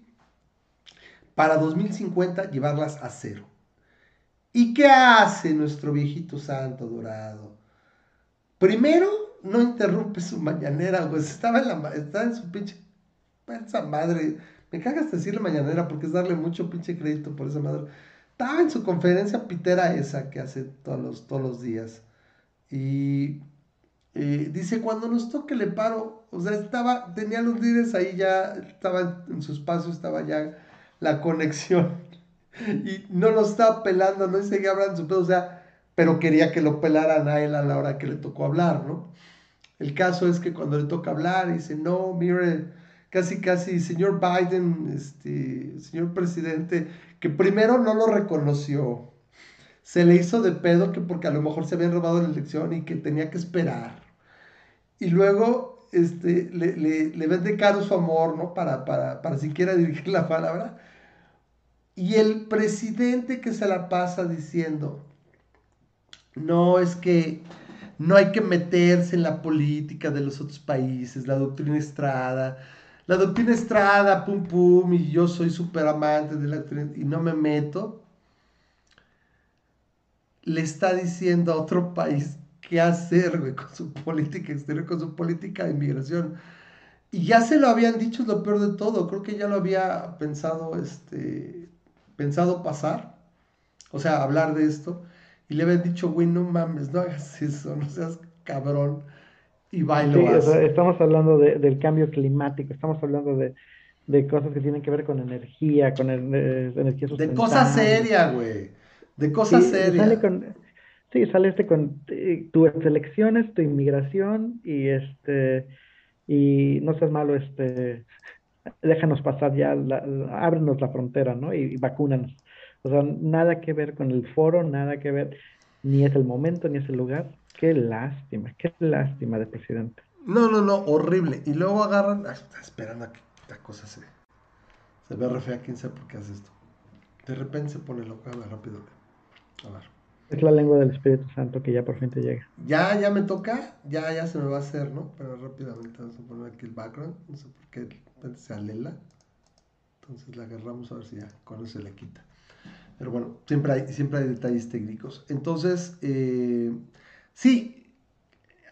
para 2050 llevarlas a cero. ¿Y qué hace nuestro viejito santo dorado? Primero, no interrumpe su mañanera, pues estaba en, la, estaba en su pinche... Esa madre, me cagas decirle mañanera porque es darle mucho pinche crédito por esa madre. Estaba en su conferencia pitera esa que hace todos los, todos los días. Y eh, dice, cuando nos toque le paro, o sea, estaba, tenía los líderes ahí ya, estaba en su espacio, estaba ya la conexión y no lo estaba pelando, no seguía hablando su pedo, o sea, pero quería que lo pelaran a él a la hora que le tocó hablar, ¿no? El caso es que cuando le toca hablar, dice, no, mire, casi, casi, señor Biden, este, señor presidente, que primero no lo reconoció, se le hizo de pedo que porque a lo mejor se habían robado la elección y que tenía que esperar. Y luego este, le, le, le vende caro su amor, ¿no? Para, para, para siquiera dirigir la palabra. Y el presidente que se la pasa diciendo, no es que no hay que meterse en la política de los otros países, la doctrina Estrada, la doctrina Estrada, pum pum, y yo soy súper amante de la doctrina y no me meto, le está diciendo a otro país qué hacer con su política exterior, con su política de inmigración. Y ya se lo habían dicho, es lo peor de todo, creo que ya lo había pensado este pensado pasar, o sea, hablar de esto, y le habían dicho, güey, no mames, no hagas eso, no seas cabrón, y bailo. Sí, estamos hablando del cambio climático, estamos hablando de, cosas que tienen que ver con energía, con energía sustentable. De cosas serias, güey, de cosas serias. sí, sale este con eh, tus elecciones, tu inmigración, y este, y no seas malo, este, déjanos pasar ya, la, ábrenos la frontera, ¿no? Y, vacúnanos. O sea, nada que ver con el foro, nada que ver, ni es el momento, ni es el lugar. Qué lástima, qué lástima de presidente. No, no, no, horrible. Y luego agarran, está esperando a que la cosa se, se ve re fea, quién sabe por qué hace esto. De repente se pone loco, habla rápido. A ver. Es la lengua del Espíritu Santo que ya por fin te llega. Ya, ya me toca, ya, ya se me va a hacer, ¿no? Pero rápidamente vamos a poner aquí el background, no sé por qué se alela. Entonces la agarramos a ver si ya con eso se le quita. Pero bueno, siempre hay, siempre hay detalles técnicos. Entonces, eh, sí,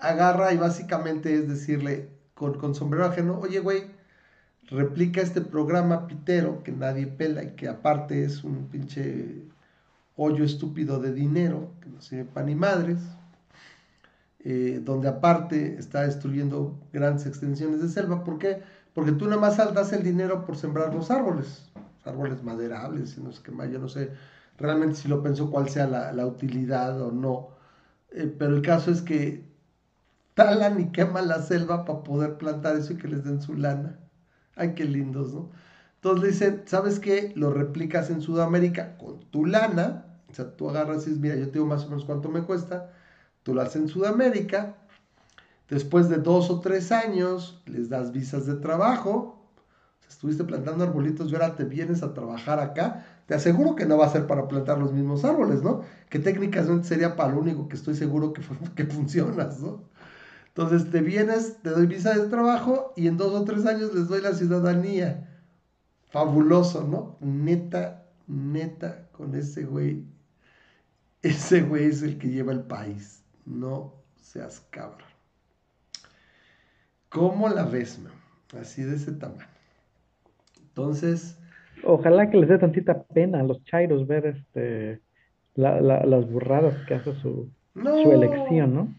agarra y básicamente es decirle con, con sombrero ajeno, oye, güey, replica este programa pitero que nadie pela y que aparte es un pinche hoyo estúpido de dinero que no sirve para ni madres, eh, donde aparte está destruyendo grandes extensiones de selva. ¿Por qué? Porque tú nada más das el dinero por sembrar los árboles, árboles maderables, y no sé qué más, yo no sé realmente si lo pensó cuál sea la, utilidad o no. Eh, pero el caso es que talan y queman la selva para poder plantar eso y que les den su lana. Ay, qué lindos, ¿no? Entonces le dicen, ¿sabes qué? Lo replicas en Sudamérica con tu lana. O sea, tú agarras y dices, mira, yo tengo más o menos cuánto me cuesta. Tú lo haces en Sudamérica Después de dos o tres años, les das visas de trabajo. estuviste plantando arbolitos y ahora te vienes a trabajar acá. Te aseguro que no va a ser para plantar los mismos árboles, ¿no? Que técnicamente sería para lo único que estoy seguro que, que funcionas, ¿no? Entonces te vienes, te doy visa de trabajo y en dos o tres años les doy la ciudadanía. Fabuloso, ¿no? Neta, neta, con ese güey. Ese güey es el que lleva el país. No seas cabrón. ¿Cómo la ves, man? Así de ese tamaño. Entonces. Ojalá que les dé tantita pena a los chairos ver este las burradas que hace su, su elección, ¿no?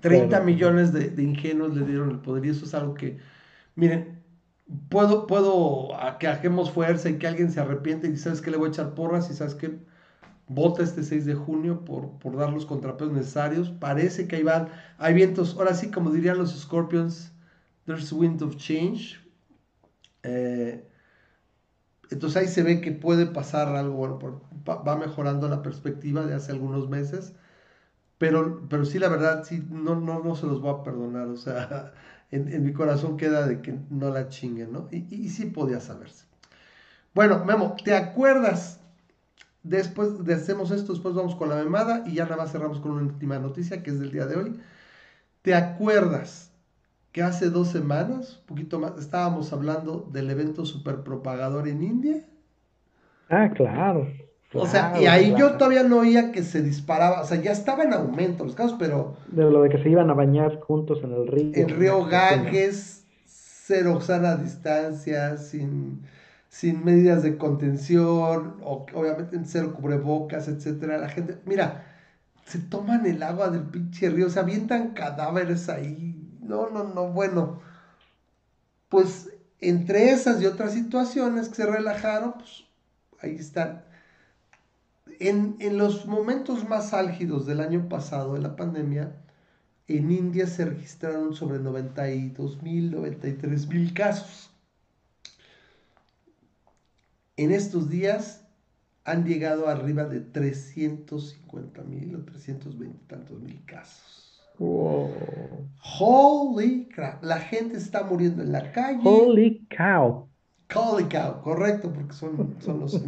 30 millones de, de, ingenuos le dieron el poder y eso es algo que, miren, puedo, puedo a que hagamos fuerza y que alguien se arrepiente y sabes que le voy a echar porras y sabes que vota este 6 de junio por, por dar los contrapesos necesarios. Parece que ahí van, hay vientos, ahora sí, como dirían los Scorpions, there's wind of change. Eh, entonces ahí se ve que puede pasar algo, bueno, va mejorando la perspectiva de hace algunos meses. Pero, pero sí, la verdad, sí, no, no, no se los voy a perdonar. O sea, en, mi corazón queda de que no la chinguen, ¿no? Y, y, sí podía saberse. Bueno, Memo, ¿te acuerdas? Después de hacemos esto, después vamos con la memada y ya nada más cerramos con una última noticia que es del día de hoy. ¿Te acuerdas que hace dos semanas, un poquito más, estábamos hablando del evento superpropagador en India? Ah, claro o sea, y ahí yo todavía no oía que se disparaba, o sea, ya estaba en aumento los casos, pero... De lo de que se iban a bañar juntos en el río. En Río Ganges, cero sana distancia, sin, sin medidas de contención, o, obviamente en cero cubrebocas, etcétera. La gente, mira, se toman el agua del pinche río, se avientan cadáveres ahí. No, no, no, bueno. Pues entre esas y otras situaciones que se relajaron, pues ahí están en, los momentos más álgidos del año pasado, de la pandemia, en India se registraron sobre 92 mil, 93 mil casos. En estos días han llegado arriba de 350 mil o 320 tantos mil casos. Holy crap. La gente está muriendo en la calle. Holy cow. Holy cow, correcto, porque son, son los.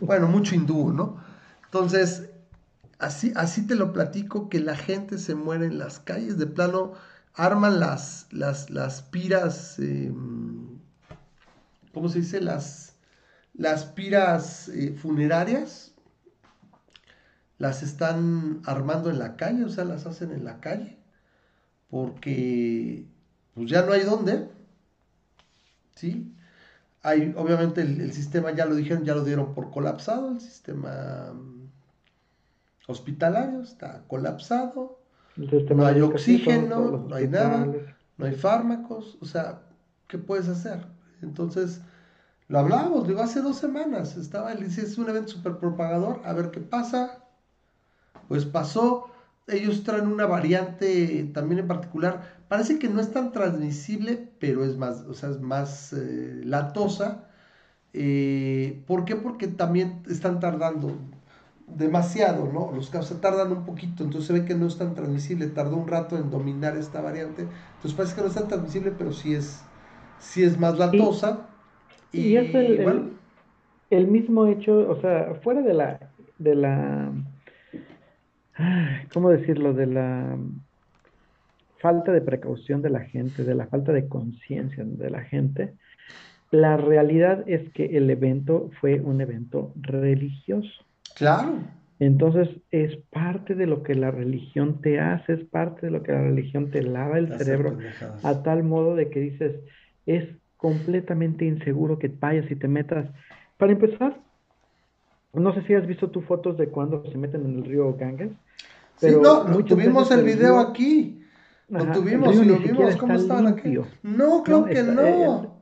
bueno, mucho hindú, ¿no? Entonces, así, así te lo platico, que la gente se muere en las calles, de plano, arman las, las, las piras, em, ¿cómo se dice? Las, las piras eh, funerarias, las están armando en la calle, o sea, las hacen en la calle, porque pues ya no hay dónde, ¿sí? Hay, obviamente el, el, sistema, ya lo dijeron, ya lo dieron por colapsado, el sistema hospitalario está colapsado, no hay oxígeno, no hay nada, no hay fármacos, o sea, ¿qué puedes hacer? Entonces, lo hablábamos, digo, hace dos semanas, estaba, el es un evento super propagador, a ver qué pasa, pues pasó, ellos traen una variante también en particular, parece que no es tan transmisible, pero es más, o sea, es más eh, latosa, eh, ¿por qué? Porque también están tardando demasiado, ¿no? Los casos tardan un poquito, entonces se ve que no es tan transmisible, tardó un rato en dominar esta variante, entonces parece que no es tan transmisible, pero sí es, sí es más latosa. Y, es el, el, mismo hecho, o sea, fuera de la, de la, ¿cómo decirlo? De la falta de precaución de la gente, de la falta de conciencia de la gente, la realidad es que el evento fue un evento religioso. Claro. Entonces es parte de lo que la religión te hace, es parte de lo que la religión te lava el cerebro a tal modo de que dices, es completamente inseguro que vayas y te metas. Para empezar, no sé si has visto tus fotos de cuando se meten en el río Ganges. Pero sí, no, tuvimos el video aquí. Lo tuvimos y lo vimos cómo estaban aquí. No, creo que no.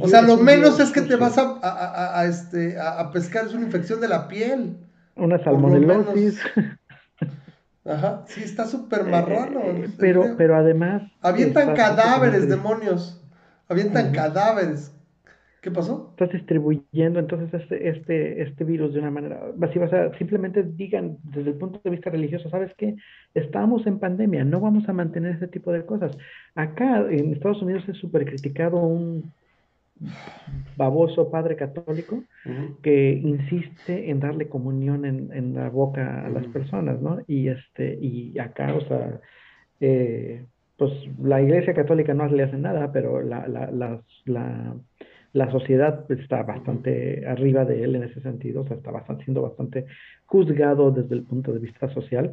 o sea, lo menos es que te vas a, a, este, a, pescar, es una infección de la piel. Una salmonelosis. Ajá, sí, está súper marrano. Eh, pero, pero además. Avientan cadáveres, demonios. Avientan cadáveres. ¿Qué pasó? Estás distribuyendo entonces este, este, este virus de una manera, así vas a, simplemente digan desde el punto de vista religioso, ¿sabes qué? Estamos en pandemia, no vamos a mantener ese tipo de cosas. Acá en Estados Unidos es súper criticado un baboso padre católico que insiste en darle comunión en, en la boca a las personas, ¿no? Y este, y acá, o sea, eh, pues la iglesia católica no le hace nada, pero la, la, la, la la sociedad está bastante arriba de él en ese sentido, o sea, está bastante, siendo bastante juzgado desde el punto de vista social,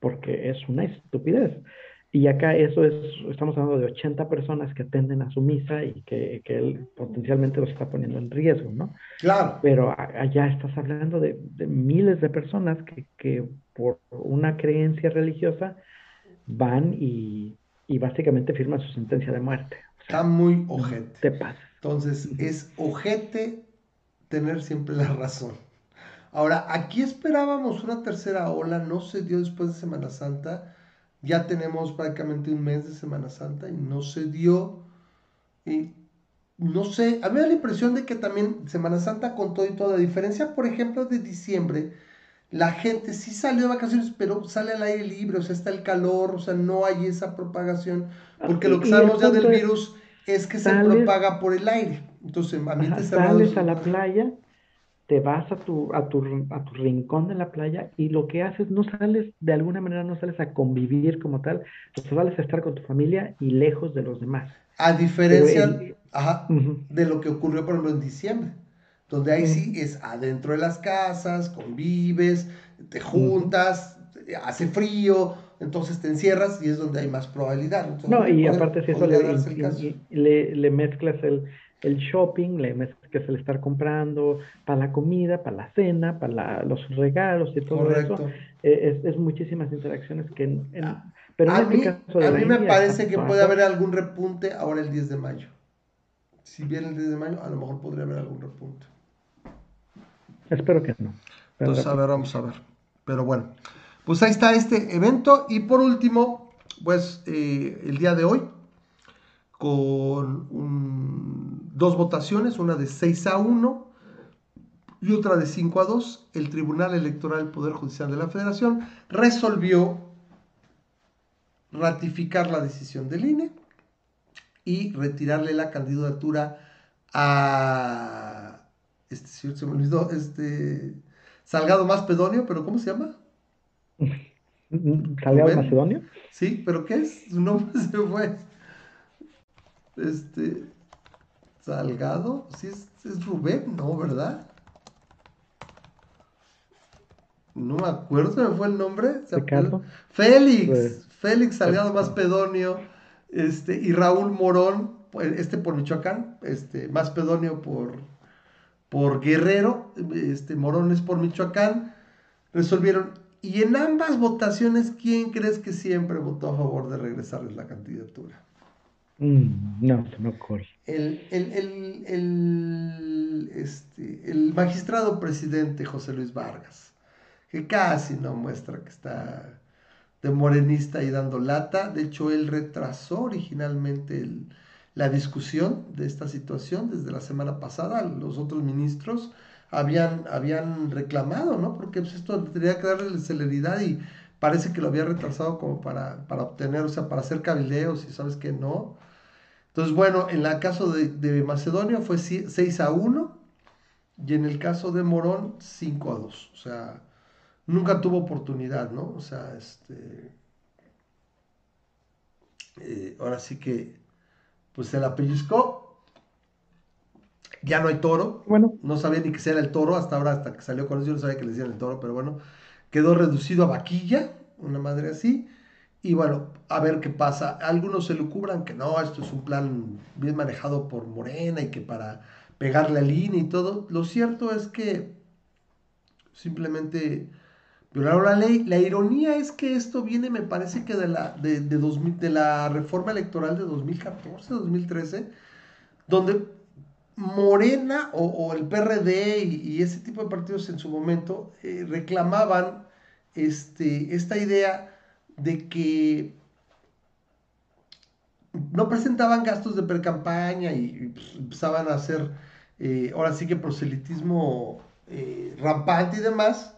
porque es una estupidez. Y acá eso es, estamos hablando de 80 personas que atenden a su misa y que, que él potencialmente los está poniendo en riesgo, ¿no? Claro. Pero allá estás hablando de, de miles de personas que, que, por una creencia religiosa van y, y básicamente firman su sentencia de muerte. está muy ojete. Te pasa. Entonces, es ojete tener siempre la razón. Ahora, aquí esperábamos una tercera ola, no se dio después de Semana Santa. Ya tenemos prácticamente un mes de Semana Santa y no se dio. Y no sé, a mí me da la impresión de que también Semana Santa con todo y todo, a diferencia, por ejemplo, de diciembre, la gente sí salió de vacaciones, pero sale al aire libre, o sea, está el calor, o sea, no hay esa propagación, porque lo que sabemos ya del virus es que se propaga por el aire. Entonces, ambientes Sales a la playa, te vas a tu, a, tu, a tu rincón de la playa y lo que haces, no sales, de alguna manera no sales a convivir como tal, sales a estar con tu familia y lejos de los demás. A diferencia de lo que ocurrió, por ejemplo, en diciembre, donde ahí sí es adentro de las casas, convives, te juntas, hace frío, entonces te encierras y es donde hay más probabilidad. no, y aparte si eso le, le, mezclas el, el, shopping, le mezclas el estar comprando para la comida, para la cena, para los regalos y todo eso, eh, es, muchísimas interacciones que... En, ah, pero a, este mí, a mí me parece que puede haber algún repunte ahora el 10 de mayo. Si viene el 10 de mayo, a lo mejor podría haber algún repunte. Espero que no. Entonces, a ver, vamos a ver. Pero bueno, pues ahí está este evento. Y por último, pues eh, el día de hoy, con dos votaciones, una de 6 a 1 y otra de 5 a 2, el Tribunal Electoral del Poder Judicial de la Federación resolvió ratificar la decisión del INE y retirarle la candidatura a este este Salgado Más Pedonio, pero ¿cómo se llama? ¿Salgado Macedonio? Sí, pero ¿qué es? Su nombre se fue. Este. Salgado, sí es, es Rubén, ¿no? ¿Verdad? No me acuerdo, se me fue el nombre. Félix, pues, Félix Salgado más Pedonio, este, y Raúl Morón, este por Michoacán, este, más Pedonio por, por Guerrero, este, Morón es por Michoacán, resolvieron y en ambas votaciones, ¿quién crees que siempre votó a favor de regresarles la candidatura? Mm, no, se me ocurre. El, el, este, el magistrado presidente José Luis Vargas, que casi no muestra que está de morenista y dando lata. De hecho, él retrasó originalmente la discusión de esta situación desde la semana pasada. Los otros ministros habían, habían reclamado, ¿no? Porque pues, esto tendría que darle celeridad y parece que lo había retrasado como para, para obtener, o sea, para hacer cabildeos y sabes que no. Entonces, bueno, en el caso de, de, Macedonia fue 6 a 1 y en el caso de Morón 5 a 2. O sea, nunca tuvo oportunidad, ¿no? O sea, este... Eh, ahora sí que, pues se la pellizcó ya no hay toro. Bueno. No sabía ni que sea el toro hasta ahora, hasta que salió con eso. Yo no sabía que le decían el toro, pero bueno. Quedó reducido a vaquilla, una madre así. Y bueno, a ver qué pasa. Algunos se lo cubran que no, esto es un plan bien manejado por Morena y que para pegarle al INE y todo. Lo cierto es que simplemente violaron la ley. La ironía es que esto viene, me parece que de la, de, de, de la reforma electoral de 2014, 2013, donde Morena o, el PRD y, ese tipo de partidos en su momento eh, reclamaban este, esta idea de que no presentaban gastos de precampaña y, y pues, empezaban a hacer eh, ahora sí que proselitismo eh, rampante y demás,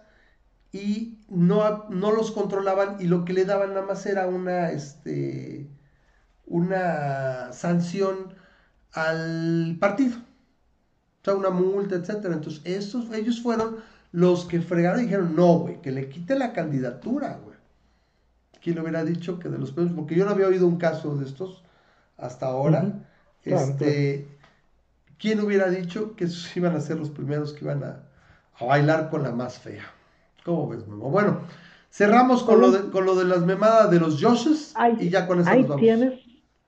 y no, no los controlaban y lo que le daban nada más era una, este, una sanción al partido. O sea, una multa, etcétera. Entonces, estos, ellos fueron los que fregaron y dijeron, no, güey, que le quite la candidatura, güey. ¿Quién le hubiera dicho que de los premios? Porque yo no había oído un caso de estos hasta ahora. este, ¿Quién hubiera dicho que esos iban a ser los primeros que iban a, a bailar con la más fea? ¿Cómo ves, Memo? Bueno, cerramos con lo, de, con lo de las memadas de los Joshes y ya con eso ahí nos vamos. tienes,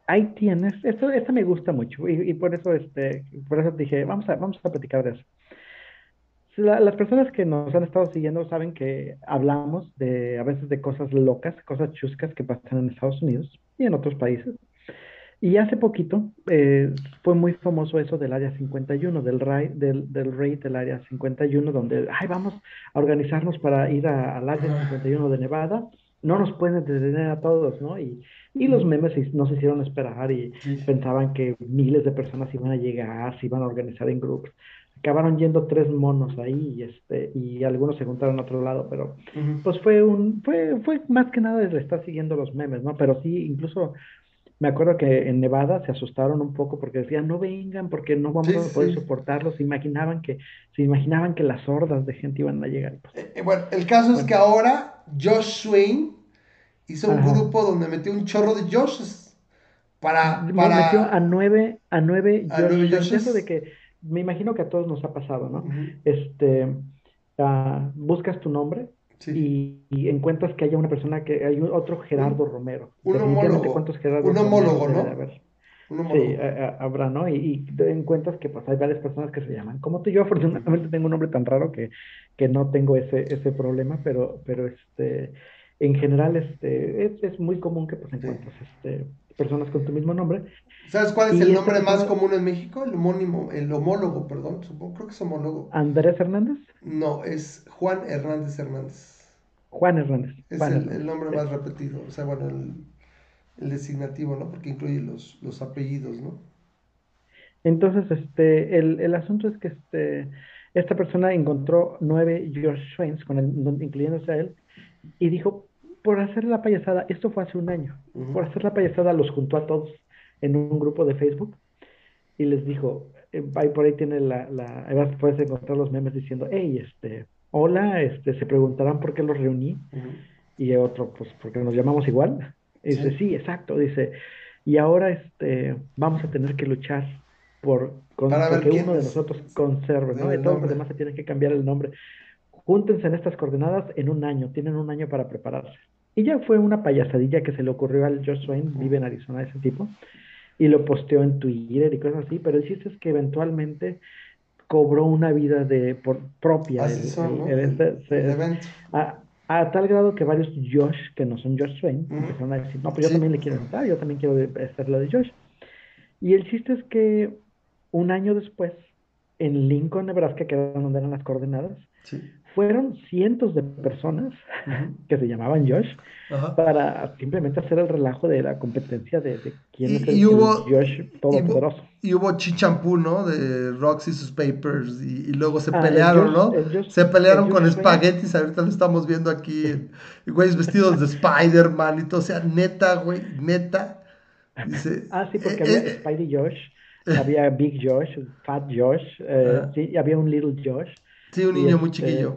ahí tienes, esto, esto me gusta mucho y, y, por eso este, por eso dije, vamos a, vamos a platicar de eso. La, las personas que nos han estado siguiendo saben que hablamos de a veces de cosas locas, cosas chuscas que pasan en Estados Unidos y en otros países. Y hace poquito eh, fue muy famoso eso del Área 51, del, raid del, del raid del Área 51, donde, ay, vamos a organizarnos para ir al Área 51 de Nevada. No nos pueden detener a todos, ¿no? Y, y los memes nos hicieron esperar y Sí. pensaban que miles de personas iban a llegar, se iban a organizar en grupos. Acabaron yendo tres monos ahí y, este, y algunos se juntaron a otro lado, pero Ujú. pues fue un, fue, fue más que nada de estar siguiendo los memes, ¿no? Pero sí, incluso me acuerdo que en Nevada se asustaron un poco porque decían, no vengan porque no vamos Sí, a poder sí. soportarlos. Se imaginaban que, se imaginaban que las hordas de gente iban a llegar. Pues, Eh, eh, bueno, el caso es que ahora Josh Swain hizo un Ajá. grupo donde metió un chorro de Joshes para, metió a nueve, a nueve A nueve Josh, Joshes. eso de que me imagino que a todos nos ha pasado, ¿no? Este, ah, buscas tu nombre sí. y, y encuentras que haya una persona que hay un- otro Gerardo Romero. un homólogo. ¿cuántos Gerardos Un homólogo, Romeros debe ¿no? Un Sí, homólogo. a- a- habrá, ¿no? Y, y encuentras que pues hay varias personas que se llaman como tú. Yo afortunadamente tengo un nombre tan raro que, que no tengo ese, ese problema, pero, pero este, en general este, es, es muy común que pues encuentres este, personas con tu mismo nombre. ¿Sabes cuál es y el nombre más común en México? El homónimo, el homólogo, perdón, supongo, creo que es homólogo. Andrés Hernández, No, es Juan Hernández Hernández. Juan Hernández. Es Juan el, Hernández, el nombre más repetido, o sea, bueno, el, el designativo, ¿no? Porque incluye los, los apellidos, ¿no? Entonces, este, el, el asunto es que este, esta persona encontró nueve George Swains, con el, incluyéndose a él, y dijo, por hacer la payasada, esto fue hace un año, por hacer la payasada los juntó a todos en un grupo de Facebook y les dijo, eh, ahí por ahí tiene la, la, puedes encontrar los memes diciendo, hey, este, hola, este, se preguntarán por qué los reuní, Ujú. y otro, pues porque nos llamamos igual. Y dice, Sí. sí, exacto, dice, y ahora este, vamos a tener que luchar por con, quién uno de nosotros conserve, ¿no? Y todos los demás se tienen que cambiar el nombre. Júntense en estas coordenadas en un año, tienen un año para prepararse. Y ya fue una payasadilla que se le ocurrió al Josh Swain, vive en Arizona ese tipo, y lo posteó en Twitter y cosas así, pero el chiste es que eventualmente cobró una vida de por propia el- Así son, el- ¿no? el- El, se- el evento. a, a tal grado que varios Josh, que no son Josh Swain, empezaron a decir, no, pues yo Sí. también le quiero entrar, yo también quiero hacer lo de Josh. Y el chiste es que un año después, en Lincoln, Nebraska, que era donde eran las coordenadas, Sí. Fueron cientos de personas que se llamaban Josh para simplemente hacer el relajo de la competencia de, de quién Y- es el, y el hubo- Josh Y, todopoderoso. y hubo chichampú, ¿no? De Roxy y sus papers. Y, y luego se Ah, el pelearon, Josh- ¿no? Josh- se pelearon el con espaguetis. Ahorita lo estamos viendo aquí. y güeyes vestidos de Spider-Man y todo. O sea, neta, güey, neta. Dice, Ah, sí, porque eh, había eh, Spidey Josh, había Big Josh, Fat Josh, eh, sí, y había un Little Josh sí, un niño muy este, chiquillo.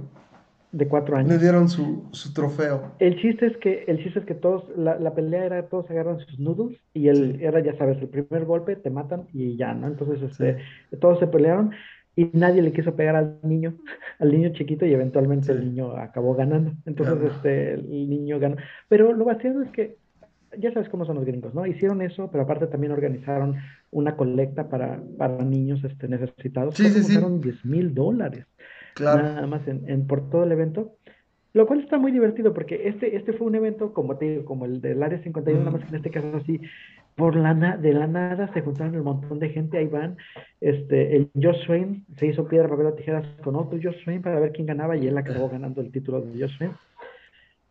de cuatro Le años. dieron su, su trofeo. El chiste es que, el chiste es que todos, la, la pelea era todos agarran sus noodles y el, era, ya sabes, el primer golpe te matan y ya, ¿no? Entonces, este, todos se pelearon y nadie le quiso pegar al niño, al niño chiquito y eventualmente Sí. el niño acabó ganando. Entonces, este, el niño ganó. Pero lo vacío es que, ya sabes cómo son los gringos, ¿no? Hicieron eso, pero aparte también organizaron una colecta para, para niños este, necesitados. Sí, sí, sí. juntaron 10 mil dólares Claro. nada más en, en- por todo el evento. Lo cual está muy divertido porque este, este fue un evento, como te digo, como el del Área 51, nada más que en este caso así, por la na- de la nada se juntaron un montón de gente, ahí van, este, el Josh Swain se hizo piedra, papel o tijeras con otro Josh Swain para ver quién ganaba y él acabó ganando el título de Josh Swain.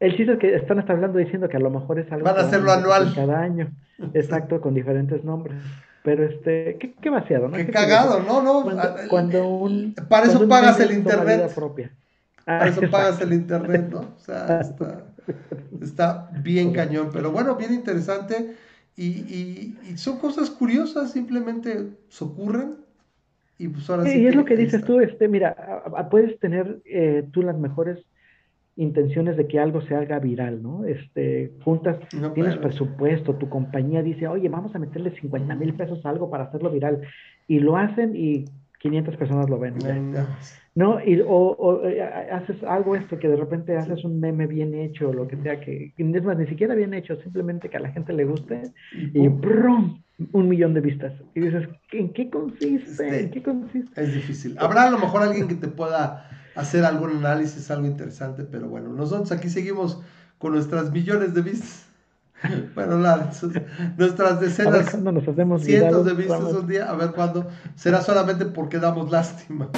El chiste es que están hasta hablando diciendo que a lo mejor es algo Van a hacerlo anual. cada año, exacto, con diferentes nombres. Pero este, qué, qué vaciado, ¿no? Qué, cagado, no, no. Cuando, un. Para eso pagas el internet. Propia. Para eso pagas el internet, ¿no? O sea, está, está bien cañón. Pero bueno, bien interesante. Y, y, y, son cosas curiosas, simplemente se ocurren. Y pues ahora sí. Y es lo que dices tú, este, mira, puedes tener eh, tú las mejores intenciones de que algo se haga viral, ¿no? Este, juntas, tienes presupuesto, tu compañía dice, oye, vamos a meterle 50 mil pesos a algo para hacerlo viral. Y lo hacen y 500 personas lo ven. ¿No? Y, o, eh, haces algo esto que de repente haces un meme bien hecho, lo que sea, que es más, ni siquiera bien hecho, simplemente que a la gente le guste y ¡brum! un millón de vistas. Y dices, ¿en qué consiste? ¿En qué consiste? Es difícil. Habrá a lo mejor alguien que te pueda hacer algún análisis, algo interesante, pero bueno, nosotros aquí seguimos con nuestras millones de vistas. Bueno, nuestras decenas, cientos de vistas un día, a ver cuándo. Será solamente porque damos lástima.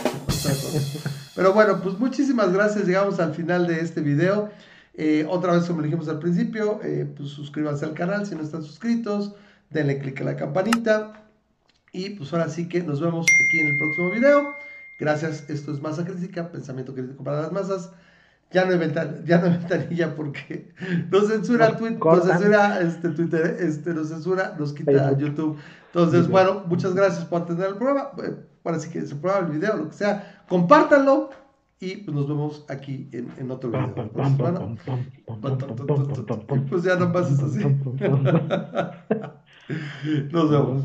Pero bueno, pues muchísimas gracias. Llegamos al final de este video. Eh, otra vez, como dijimos al principio, eh, pues suscríbanse al canal si no están suscritos. Denle click a la campanita. Y pues ahora sí que nos vemos aquí en el próximo video. Gracias, esto es Masa Crítica, pensamiento crítico para las masas. Ya no hay, ya no ventanilla porque nos censura el tweet, nos censura este Twitter, este, nos censura, nos quita YouTube. Entonces, bueno, muchas gracias por atender el programa. Ahora sí que se prueba el video, lo que sea, compártanlo y pues nos vemos aquí en, en otro video. pues ya no pases así. nos vemos.